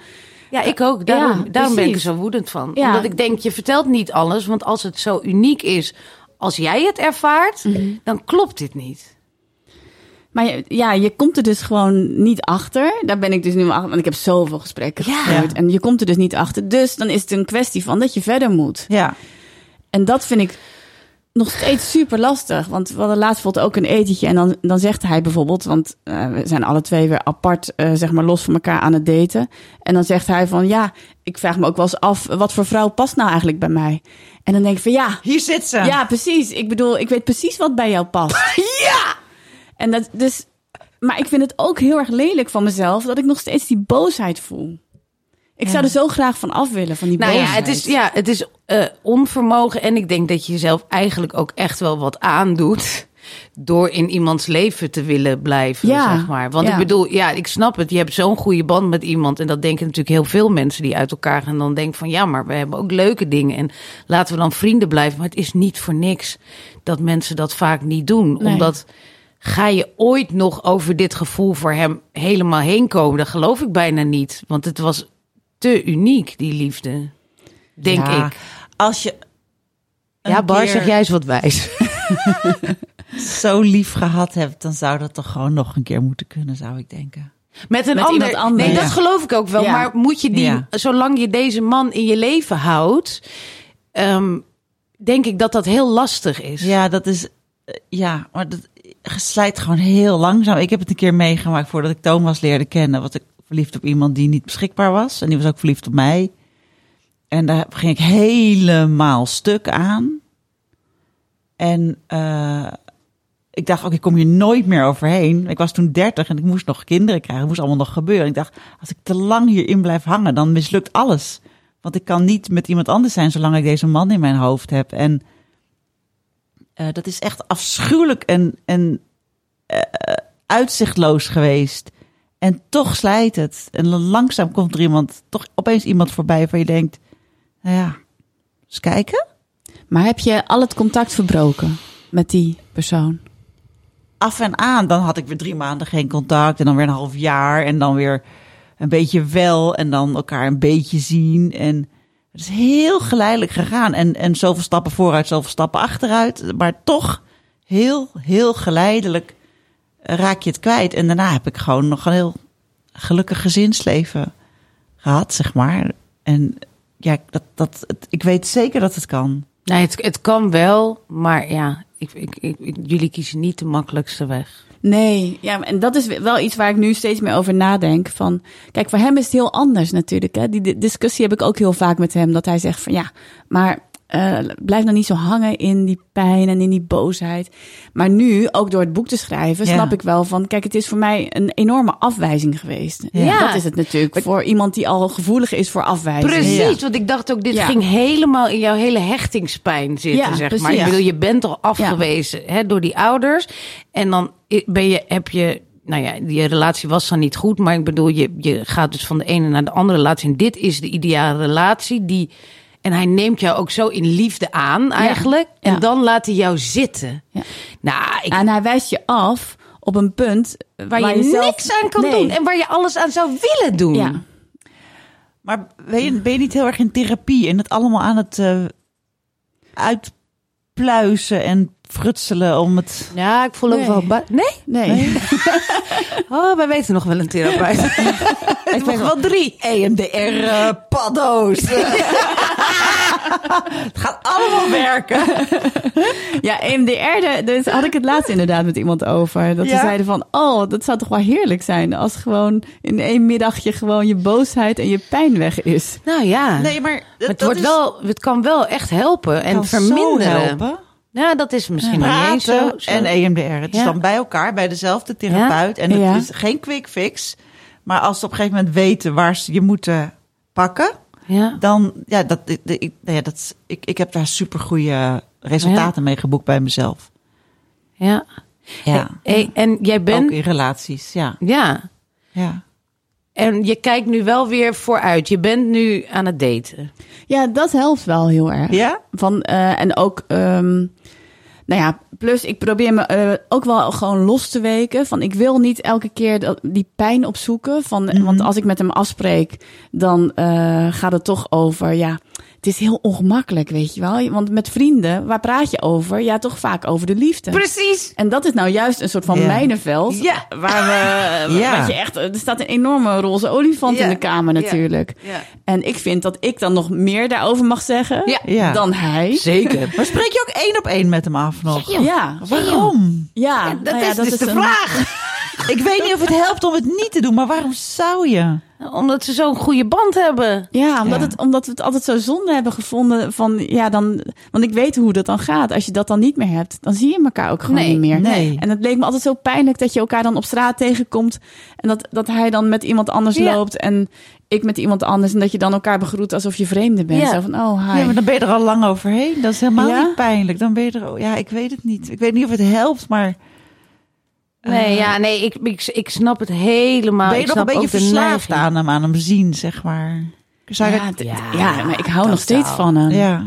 Ja, ik ook. Daarom, Ja, daarom ben ik er zo woedend van. Ja. Omdat ik denk, je vertelt niet alles. Want als het zo uniek is als jij het ervaart, Mhm. dan klopt dit niet. maar je, ja, je komt er dus gewoon niet achter. Daar ben ik dus nu achter, want ik heb zoveel gesprekken Ja. gevoerd. En je komt er dus niet achter. Dus dan is het een kwestie van dat je verder moet. Ja. En dat vind ik nog steeds super lastig. Want we hadden laatst bijvoorbeeld ook een etentje. En dan, dan zegt hij bijvoorbeeld, want eh, we zijn alle twee weer apart, eh, zeg maar los van elkaar aan het daten. En dan zegt hij van, ja, ik vraag me ook wel eens af, wat voor vrouw past nou eigenlijk bij mij? En dan denk ik van, ja, Hier zit ze. ja, precies. Ik bedoel, ik weet precies wat bij jou past. Ja! En dat dus, maar ik vind het ook heel erg lelijk van mezelf dat ik nog steeds die boosheid voel. Ik zou er zo graag van af willen, van die Nou ja, boosheid. het is, ja, het is eh, onvermogen. En ik denk dat je jezelf eigenlijk ook echt wel wat aandoet. Door in iemands leven te willen blijven, Ja, zeg maar. Want ja. ik bedoel, ja, ik snap het. Je hebt zo'n goede band met iemand. En dat denken natuurlijk heel veel mensen die uit elkaar gaan. Dan denken van, ja, maar we hebben ook leuke dingen. En laten we dan vrienden blijven. Maar het is niet voor niks dat mensen dat vaak niet doen. Nee. Omdat ga je ooit nog over dit gevoel voor hem helemaal heen komen? Dat geloof ik bijna niet. Want het was te uniek, die liefde. Denk Ja, ik. Als je. Ja, Bar, keer- zeg jij eens wat wijs. zo lief gehad hebt, dan zou dat toch gewoon nog een keer moeten kunnen, zou ik denken. Met een Met ander. anders. Nee, dat geloof ik ook wel. Ja. Maar moet je die, zolang je deze man in je leven houdt, ehm, denk ik dat dat heel lastig is. Ja, dat is. eh, Ja, maar dat slijt gewoon heel langzaam. Ik heb het een keer meegemaakt voordat ik Thomas leerde kennen. Was ik verliefd op iemand die niet beschikbaar was. En die was ook verliefd op mij. En daar ging ik helemaal stuk aan. En eh, ik dacht, oké, ik kom hier nooit meer overheen. Ik was toen 30 en ik moest nog kinderen krijgen. Het moest allemaal nog gebeuren. Ik dacht, als ik te lang hierin blijf hangen, dan mislukt alles. Want ik kan niet met iemand anders zijn zolang ik deze man in mijn hoofd heb. En eh, dat is echt afschuwelijk en, en eh, uitzichtloos geweest. En toch slijt het. En langzaam komt er iemand, toch opeens iemand voorbij waar je denkt, nou ja, eens kijken. Maar heb je al het contact verbroken met die persoon? Af en aan, dan had ik weer drie maanden geen contact en dan weer een half jaar en dan weer een beetje wel en dan elkaar een beetje zien. En het is heel geleidelijk gegaan en, en zoveel stappen vooruit, zoveel stappen achteruit. Maar toch heel, heel geleidelijk raak je het kwijt. En daarna heb ik gewoon nog een heel gelukkig gezinsleven gehad, zeg maar. En ja, dat, dat, het- ik weet zeker dat het kan. Nee, het, het kan wel, maar ja, ik, ik, ik, ik- jullie kiezen niet de makkelijkste weg. Nee, ja, en dat is wel iets waar ik nu steeds meer over nadenk. Van, kijk, voor hem is het heel anders natuurlijk. Hè? Die di- discussie heb ik ook heel vaak met hem. Dat hij zegt van ja, maar eh, blijf nou niet zo hangen in die pijn en in die boosheid. Maar nu, ook door het boek te schrijven, Ja. snap ik wel van... Kijk, het is voor mij een enorme afwijzing geweest. Ja. Dat is het natuurlijk. Voor iemand die al gevoelig is voor afwijzing. Precies, Ja. want ik dacht ook, dit ging helemaal in jouw hele hechtingspijn zitten, Ja, zeg maar. precies. Ik bedoel, je bent al afgewezen hè, door die ouders. En dan ben je, heb je, nou ja, die relatie was dan niet goed. Maar ik bedoel, je, je gaat dus van de ene naar de andere relatie. En dit is de ideale relatie die... En hij neemt jou ook zo in liefde aan, eigenlijk. En Ja. dan laat hij jou zitten. Ja. Nou, ik, En hij wijst je af op een punt waar, waar je zelf- niks aan kan Nee. doen. En waar je alles aan zou willen doen. Ja. Maar ben je, ben je niet heel erg in therapie en het allemaal aan het eh, uitpluizen en frutselen om het... Ja, ik voel ook Nee. wel... ba- Nee? Nee. Oh, wij weten nog wel een therapeut. ik ben wel drie. EMDR-paddo's. het gaat allemaal werken. Ja, EMDR, daar daar had ik het laatst inderdaad met iemand over. Dat Ja? ze zeiden van, oh, dat zou toch wel heerlijk zijn... als gewoon in één middagje gewoon je boosheid en je pijn weg is. Nou ja. Nee, maar het, dat wordt is- wel, het kan wel echt helpen en kan zo verminderen. helpen. Ja, dat is misschien nog niet zo. Zo. en EMDR. Het is Ja. dan bij elkaar, bij dezelfde therapeut. En het Ja. is geen quick fix. Maar als ze op een gegeven moment weten waar ze je moeten pakken... ja. dan, ja, dat, ik, nou ja, dat, ik, ik heb daar super goede resultaten mee geboekt bij mezelf. ja. Ja. Hey, en jij Ook bent... in relaties, ja. Ja. ja. En je kijkt nu wel weer vooruit. Je bent nu aan het daten. Ja, dat helpt wel heel erg. Ja? Van, eh, en ook, ehm, nou ja, plus ik probeer me eh, ook wel gewoon los te weken. Van ik wil niet elke keer dat, die pijn opzoeken. Van, Want als ik met hem afspreek, dan eh, gaat het toch over, ja, het is heel ongemakkelijk, weet je wel. Want met vrienden, waar praat je over? Ja, toch vaak over de liefde. Precies. En dat is nou juist een soort van Ja. mijnenveld. Ja. Waar we, Ja. wat je echt, er staat een enorme roze olifant Ja. in de kamer Ja. natuurlijk. Ja. En ik vind dat ik dan nog meer daarover mag zeggen Ja. Ja. dan hij. Zeker. Maar spreek je ook één op één met hem af nog? Ja, Waarom? ja, Dat nou ja, is dus de een- vraag. Ik weet niet of het helpt om het niet te doen, maar waarom zou je? Omdat ze zo'n goede band hebben. Ja, omdat, Ja. Het, omdat we het altijd zo zonde hebben gevonden van, ja, dan, want ik weet hoe dat dan gaat. Als je dat dan niet meer hebt, dan zie je elkaar ook gewoon Nee, niet meer. nee. En het leek me altijd zo pijnlijk dat je elkaar dan op straat tegenkomt en dat, dat hij dan met iemand anders Ja. loopt en ik met iemand anders en dat je dan elkaar begroet alsof je vreemde bent. Ja. Zo van, oh, hi. Ja, maar dan ben je er al lang overheen. Dat is helemaal Ja? niet pijnlijk. Dan ben je er... Ja, ik weet het niet. Ik weet niet of het helpt, maar... Nee, ja, nee, ik, ik, ik snap het helemaal. ben je ik nog een snap beetje verslaafd aan hem, aan hem zien, zeg maar? Zou ja, dat- ja, maar ik hou nog steeds van hem. Ja.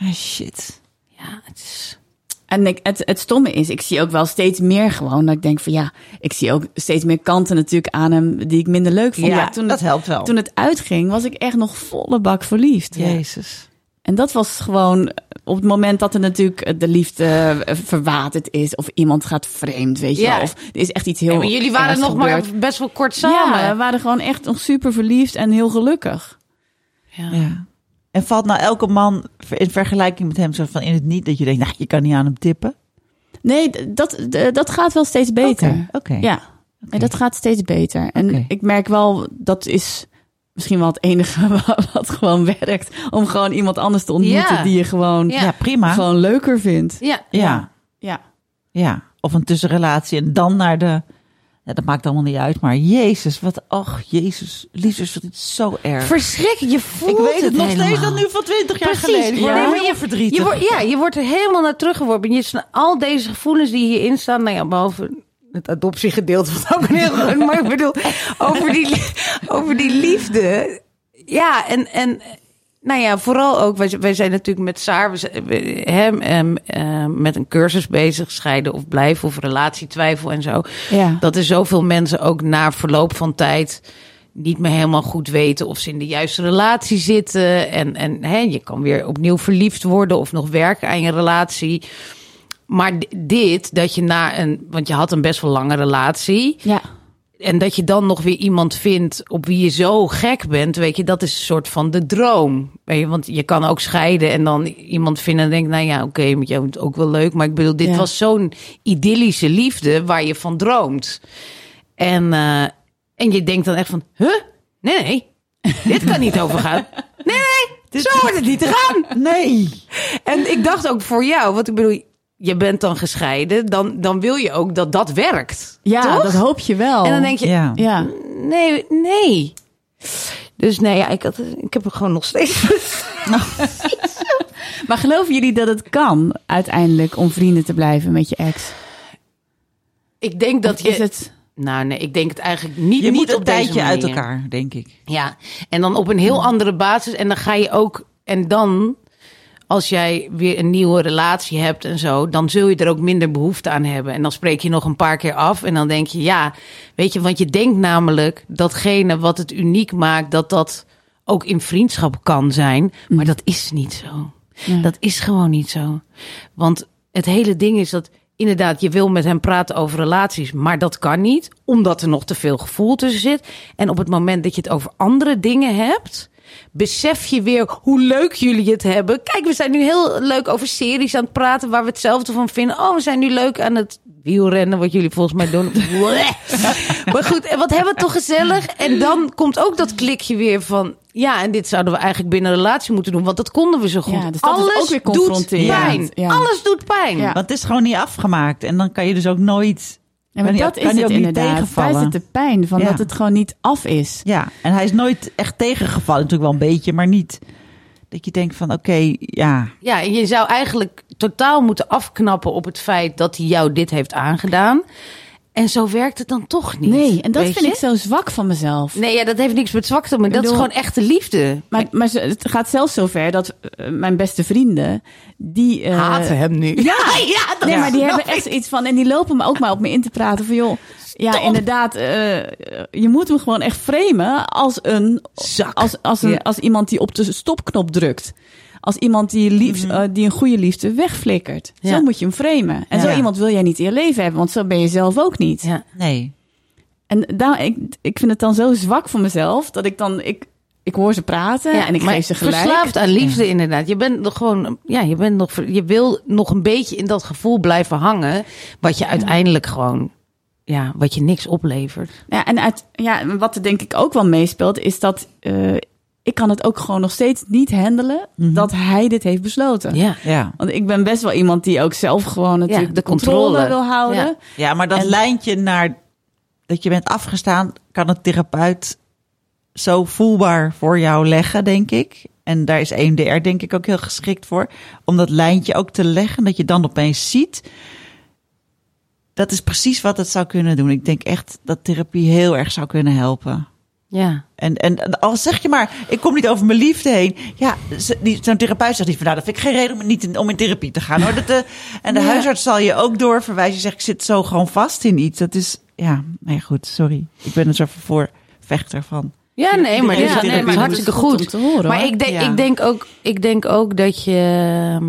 Ah, shit. Ja, het is... En ik, het, het stomme is, ik zie ook wel steeds meer gewoon dat ik denk van ja, ik zie ook steeds meer kanten natuurlijk aan hem die ik minder leuk vond. Ja, toen dat het, helpt wel. Toen het uitging, was ik echt nog volle bak verliefd. Jezus. En dat was gewoon op het moment dat er natuurlijk de liefde eh, verwaterd is. Of iemand gaat vreemd, weet je Ja. wel. Of er is echt iets heel Ja, maar jullie waren nog gebeurd. maar best wel kort samen. Ja, we waren gewoon echt nog super verliefd en heel gelukkig. Ja. En valt nou elke man in vergelijking met hem zo van in het niet dat je denkt, nou, je kan niet aan hem tippen? Nee, dat, dat gaat wel steeds beter. Oké. Ja, nee, dat gaat steeds beter. En ik merk wel, dat is misschien wel het enige wat, wat gewoon werkt. Om gewoon iemand anders te ontmoeten Ja. die je gewoon, Ja. Ja, prima. gewoon leuker vindt. Ja. ja. Ja. Ja, of een tussenrelatie en dan naar de... Ja, dat maakt allemaal niet uit, maar Jezus, wat... Och, Jezus, liefdes, wat is zo erg. Verschrikkelijk, je voelt ik weet het nog helemaal. steeds dan nu van 20 jaar Precies. geleden. Ik word Ja. helemaal verdrietig. Je wordt, ja, je wordt er helemaal naar teruggeworpen. Je al deze gevoelens die hierin staan, nou ja, behalve het adoptiegedeelte, wat ook een heel groot, maar ik bedoel, over die, over die liefde. Ja, en, en nou ja, vooral ook, wij, wij zijn natuurlijk met Saar, we zijn- we- hem em, eh, met een cursus bezig, scheiden of blijven, of relatietwijfel en zo. Ja. Dat er zoveel mensen ook na verloop van tijd niet meer helemaal goed weten of ze in de juiste relatie zitten. En, en hè, je kan weer opnieuw verliefd worden of nog werken aan je relatie. Maar dit, dat je na een, want je had een best wel lange relatie. Ja. En dat je dan nog weer iemand vindt op wie je zo gek bent, weet je, dat is een soort van de droom. Weet je, want je kan ook scheiden en dan iemand vinden en denkt, nou ja, oké, met jou is ook wel leuk. Maar ik bedoel, dit Ja. was zo'n idyllische liefde waar je van droomt. En, eh, en je denkt dan echt van, huh? Nee, nee, dit kan niet overgaan. Nee, nee, zo wordt het niet te gaan. Nee. En ik dacht ook voor jou, want ik bedoel, je bent dan gescheiden, dan, dan wil je ook dat dat werkt. Ja, toch? dat hoop je wel. En dan denk je, Ja. Ja. nee, nee. Dus nee, ja, ik, had, ik heb er gewoon nog steeds. Maar geloven jullie dat het kan uiteindelijk om vrienden te blijven met je ex? Ik denk dat Of je. is het... Nou, nee, ik denk het eigenlijk niet. Je niet moet een op deze tijdje uit elkaar, denk ik. Ja, en dan op een heel andere basis. En dan ga je ook. En dan, als jij weer een nieuwe relatie hebt en zo, dan zul je er ook minder behoefte aan hebben. En dan spreek je nog een paar keer af. En dan denk je, ja, weet je, want je denkt namelijk datgene wat het uniek maakt, dat dat ook in vriendschap kan zijn. Maar dat is niet zo. Dat is gewoon niet zo. Want het hele ding is dat inderdaad, je wil met hem praten over relaties, maar dat kan niet, omdat er nog te veel gevoel tussen zit. En op het moment dat je het over andere dingen hebt, besef je weer hoe leuk jullie het hebben. Kijk, we zijn nu heel leuk over series aan het praten waar we hetzelfde van vinden. Oh, we zijn nu leuk aan het wielrennen, wat jullie volgens mij doen. maar goed, en wat hebben we toch gezellig? En dan komt ook dat klikje weer van, ja, en dit zouden we eigenlijk binnen een relatie moeten doen, want dat konden we zo goed. Ja, dus dat is Alles ook weer doet pijn. Ja. Alles doet pijn. Ja. Want het is gewoon niet afgemaakt. En dan kan je dus ook nooit... Ja, maar dat ook- is het inderdaad. Daar zit de pijn van Ja. dat het gewoon niet af is. Ja, en hij is nooit echt tegengevallen. Natuurlijk wel een beetje, maar niet... Dat je denkt van, oké, ja... Ja, en je zou eigenlijk totaal moeten afknappen op het feit dat hij jou dit heeft aangedaan. En zo werkt het dan toch niet. Nee, en dat vind je? ik zo zwak van mezelf. Nee, ja, dat heeft niks met zwakte, maar dat is gewoon echte liefde. Maar, maar het gaat zelfs zover dat eh, mijn beste vrienden, die... eh, Haten hem nu. Ja, ja, dat Nee, maar die hebben echt iets van... En die lopen me ook maar op me in te praten van... joh, ja, inderdaad, eh, je moet hem gewoon echt framen als een... Zak. Als, als, een, Ja. als iemand die op de stopknop drukt. Als iemand die, lief, eh, die een goede liefde wegflikkert. Mhm. Ja. Zo moet je hem framen. En zo iemand wil jij niet in je leven hebben, want zo ben je zelf ook niet. Ja. Nee. En daar, ik, ik vind het dan zo zwak van mezelf dat ik dan, ik, ik hoor ze praten Ja, en ik geef ze gelijk. Verslaafd aan liefde, inderdaad. Je bent nog gewoon, ja, je bent nog, je wil nog een beetje in dat gevoel blijven hangen, wat je uiteindelijk gewoon, ja, wat je niks oplevert. Ja, en uit, ja, wat er denk ik ook wel meespeelt, is dat eh, ik kan het ook gewoon nog steeds niet handelen dat hij dit heeft besloten. Ja, Ja. Want ik ben best wel iemand die ook zelf gewoon natuurlijk de de controle, controle. wil houden. Ja. Ja, maar dat En- lijntje naar dat je bent afgestaan, kan een therapeut zo voelbaar voor jou leggen, denk ik. En daar is EMDR denk ik ook heel geschikt voor. Om dat lijntje ook te leggen, dat je dan opeens ziet. Dat is precies wat het zou kunnen doen. Ik denk echt dat therapie heel erg zou kunnen helpen. Ja. En, en al zeg je maar, ik kom niet over mijn liefde heen. Ja, zo'n therapeut zegt niet van, nou, dat vind ik geen reden om niet in, om in therapie te gaan. Hoor. Dat de, en de Ja. huisarts zal je ook doorverwijzen. Je zegt, ik zit zo gewoon vast in iets. Dat is, ja, nee goed, sorry. Ik ben er zo voor vechter van. Ja, nee, maar, Ja, is- nee, maar hartstikke goed horen, maar ik denk, Ja. ik, denk ook, ik denk ook dat je, ehm,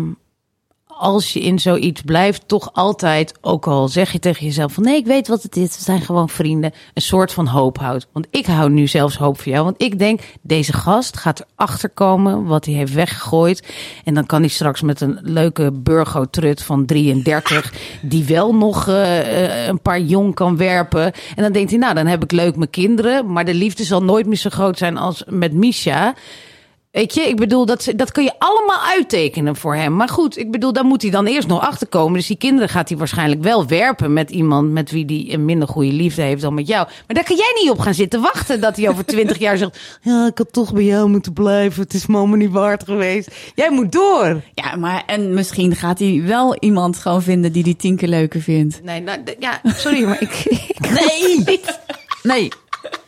als je in zoiets blijft, toch altijd, ook al zeg je tegen jezelf van nee, ik weet wat het is, we zijn gewoon vrienden, een soort van hoop houdt. Want ik hou nu zelfs hoop voor jou, want ik denk, deze gast gaat erachter komen wat hij heeft weggegooid. En dan kan hij straks met een leuke burgo-trut van 33, die wel nog eh, eh, een paar jong kan werpen. En dan denkt hij, nou, dan heb ik leuk mijn kinderen, maar de liefde zal nooit meer zo groot zijn als met Misha. Weet je, ik bedoel, dat, dat kun je allemaal uittekenen voor hem. Maar goed, ik bedoel, daar moet hij dan eerst nog achter komen. Dus die kinderen gaat hij waarschijnlijk wel werpen met iemand met wie hij een minder goede liefde heeft dan met jou. Maar daar kan jij niet op gaan zitten wachten dat hij over twintig jaar zegt: Ja, ik had toch bij jou moeten blijven. Het is mama niet waard geweest. Jij moet door. Ja, maar en misschien gaat hij wel iemand gewoon vinden die die tien keer leuker vindt. Nee, nou, ja, sorry, maar ik. ik Nee! Nee.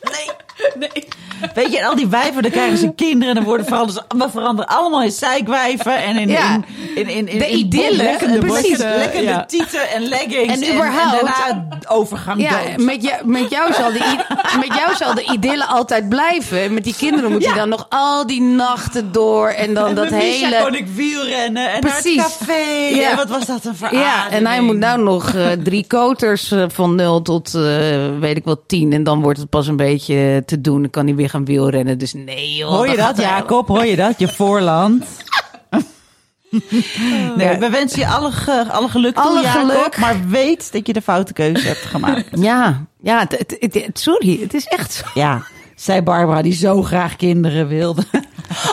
Nee. Weet je, en al die wijven, dan krijgen ze kinderen en dan worden veranderen, we veranderen allemaal in zeikwijven en in, Ja. in, in, in, in, De lekkende, precies. lekkende, Ja. tieten en leggings. En überhaupt- En, daarna overgang Ja, dood. met jou, met, jou zal de, met jou zal de idylle altijd blijven. En met die kinderen moet je dan nog al die nachten door. En dan En dat hele... kon ik wielrennen en Precies. naar het café. Ja. En wat was dat een verademing. Ja, en hij moet nou nog eh, drie koters eh, van nul tot, eh, weet ik wel, tien. En dan wordt het pas een beetje te doen. Dan kan hij weer gaan wielrennen. Dus nee joh. Hoor je dat, Jacob? Hoor je dat? Je voorland. Nee, we wensen je alle, ge- alle geluk toe, Alle Jacob. geluk. Maar weet dat je de foute keuze hebt gemaakt. Ja, ja het, het- het- het- sorry. Het is echt zo. Ja, zei Barbara die zo graag kinderen wilde.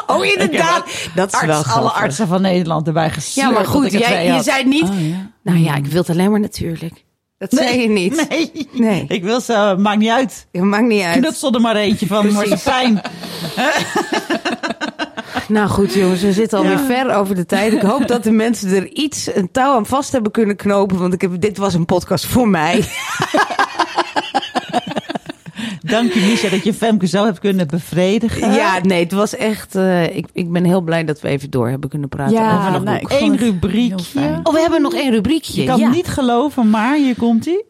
Oh, inderdaad. Dat is Arts, wel alle artsen van Nederland erbij gesleurd. Ja, maar goed. Jij, je had. zei niet... Oh, ja. Nou ja, ik wil het alleen maar natuurlijk. Dat zei je niet. Nee. Nee. Ik wil ze, maakt niet uit. Het maakt niet uit. Knutsel er maar eentje van, maar ze pijn. Nou goed jongens, we zitten alweer ver over de tijd. Ik hoop dat de mensen er iets, een touw aan vast hebben kunnen knopen. Want ik heb, dit was een podcast voor mij. Dank je, Misha, dat je Femke zo hebt kunnen bevredigen. Ja, nee, het was echt... eh, ik, ik ben heel blij dat we even door hebben kunnen praten Ja, over dat nou, ik heel rubriekje. Oh, we hebben nog één rubriekje. Je kan ja. niet geloven, maar hier komt hij.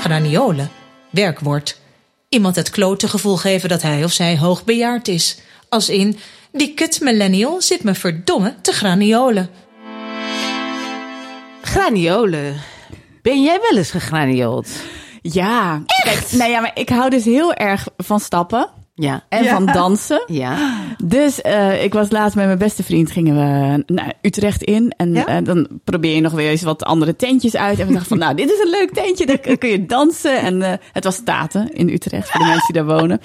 Graniolen. Werkwoord. Iemand het klote gevoel geven dat hij of zij hoogbejaard is. Als in, die kut millennial zit me verdomme te graniolen. Graniolen. Ben jij wel eens gegraniold? Ja. Kijk, nou ja, maar ik hou dus heel erg van stappen Ja. en Ja. van dansen. Ja. Dus eh, ik was laatst met mijn beste vriend, gingen we naar Utrecht in. En Ja? eh, dan probeer je nog weer eens wat andere tentjes uit. En we dachten van, nou, dit is een leuk tentje, daar kun- je dansen. En eh, het was Staten in Utrecht, voor de mensen die daar wonen.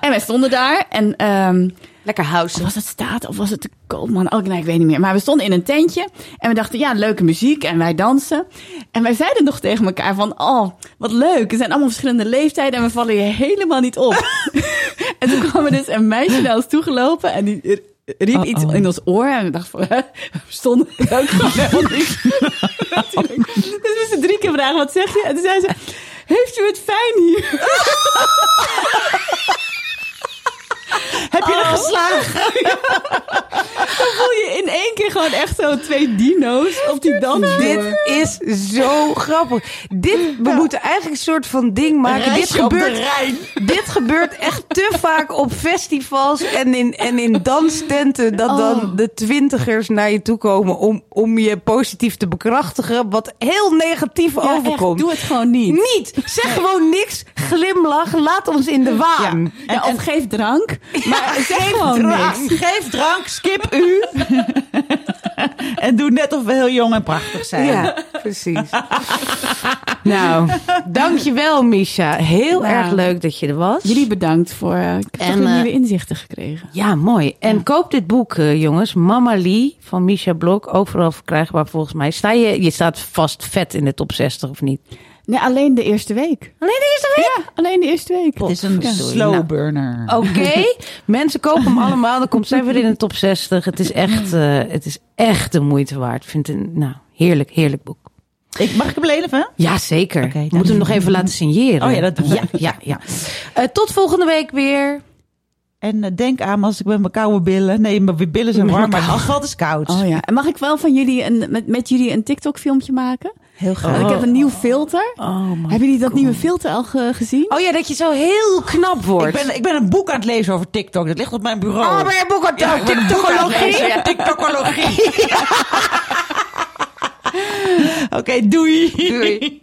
En wij stonden daar en... ehm, Lekker house. was het staat of was het de koopman? Oh, nee, ik weet niet meer. Maar we stonden in een tentje en we dachten, ja, leuke muziek en wij dansen. En wij zeiden nog tegen elkaar van, oh, wat leuk. Er zijn allemaal verschillende leeftijden en we vallen je helemaal niet op. en toen kwam er dus een meisje naar ons toegelopen en die riep iets in ons oor. En we dachten van, hè, we stonden ook gewoon dus we moesten drie keer vragen, wat zeg je? En toen zei ze, heeft u het fijn hier? Heb je er geslagen? Dan voel je in één keer gewoon echt zo twee dino's op die dansvloer. Dit is zo grappig. Dit, we moeten eigenlijk een soort van ding maken. Dit gebeurt, dit gebeurt echt te vaak op festivals en in, en in danstenten. Dat dan de twintigers naar je toe komen om, om je positief te bekrachtigen. Wat heel negatief Ja, echt, overkomt. doe het gewoon niet. Niet. Zeg gewoon niks. Glimlach. Laat ons in de waan. Ja, of geef drank. Maar zeg gewoon Drank. niks. Geef drank, skip u. en doe net of we heel jong en prachtig zijn. Ja, precies. nou, dankjewel Misha. Heel Nou. erg leuk dat je er was. Jullie bedankt voor. eh, Ik heb En, eh, nieuwe inzichten gekregen. Ja, mooi. En koop dit boek, eh, jongens. Mama Lee van Misha Blok. Overal verkrijgbaar volgens mij. Sta je, je staat vast vet in de top 60 of niet? Nee, alleen de eerste week. Alleen de eerste week? Ja, alleen de eerste week. Het is een slow Nou, burner. Oké, mensen kopen hem allemaal. Dan komt zij weer in de top 60. Het is echt, eh, het is echt de moeite waard. Ik vind het een nou, heerlijk, heerlijk boek. Ik, mag ik hem beleven? Ja, zeker. Oké, We moeten hem nog even laten signeren. Oh ja, dat doen we. Ja, ja, ja. Eh, tot volgende week weer. En eh, denk aan als ik met mijn koude billen. Nee, mijn billen zijn warm, maar het asfalt is koud. Oh ja. En mag ik wel van jullie een, met, met jullie een TikTok-filmpje maken? Heel Want graag. ik heb een nieuw filter. Oh, Hebben jullie dat nieuwe filter al ge- gezien? Oh ja, dat je zo heel knap Ik wordt. ben, ik ben een boek aan het lezen over TikTok. Dat ligt op mijn bureau. Oh, ben je ik een boek aan het lezen. Ja, TikTokologie. Oké, doei. Doei.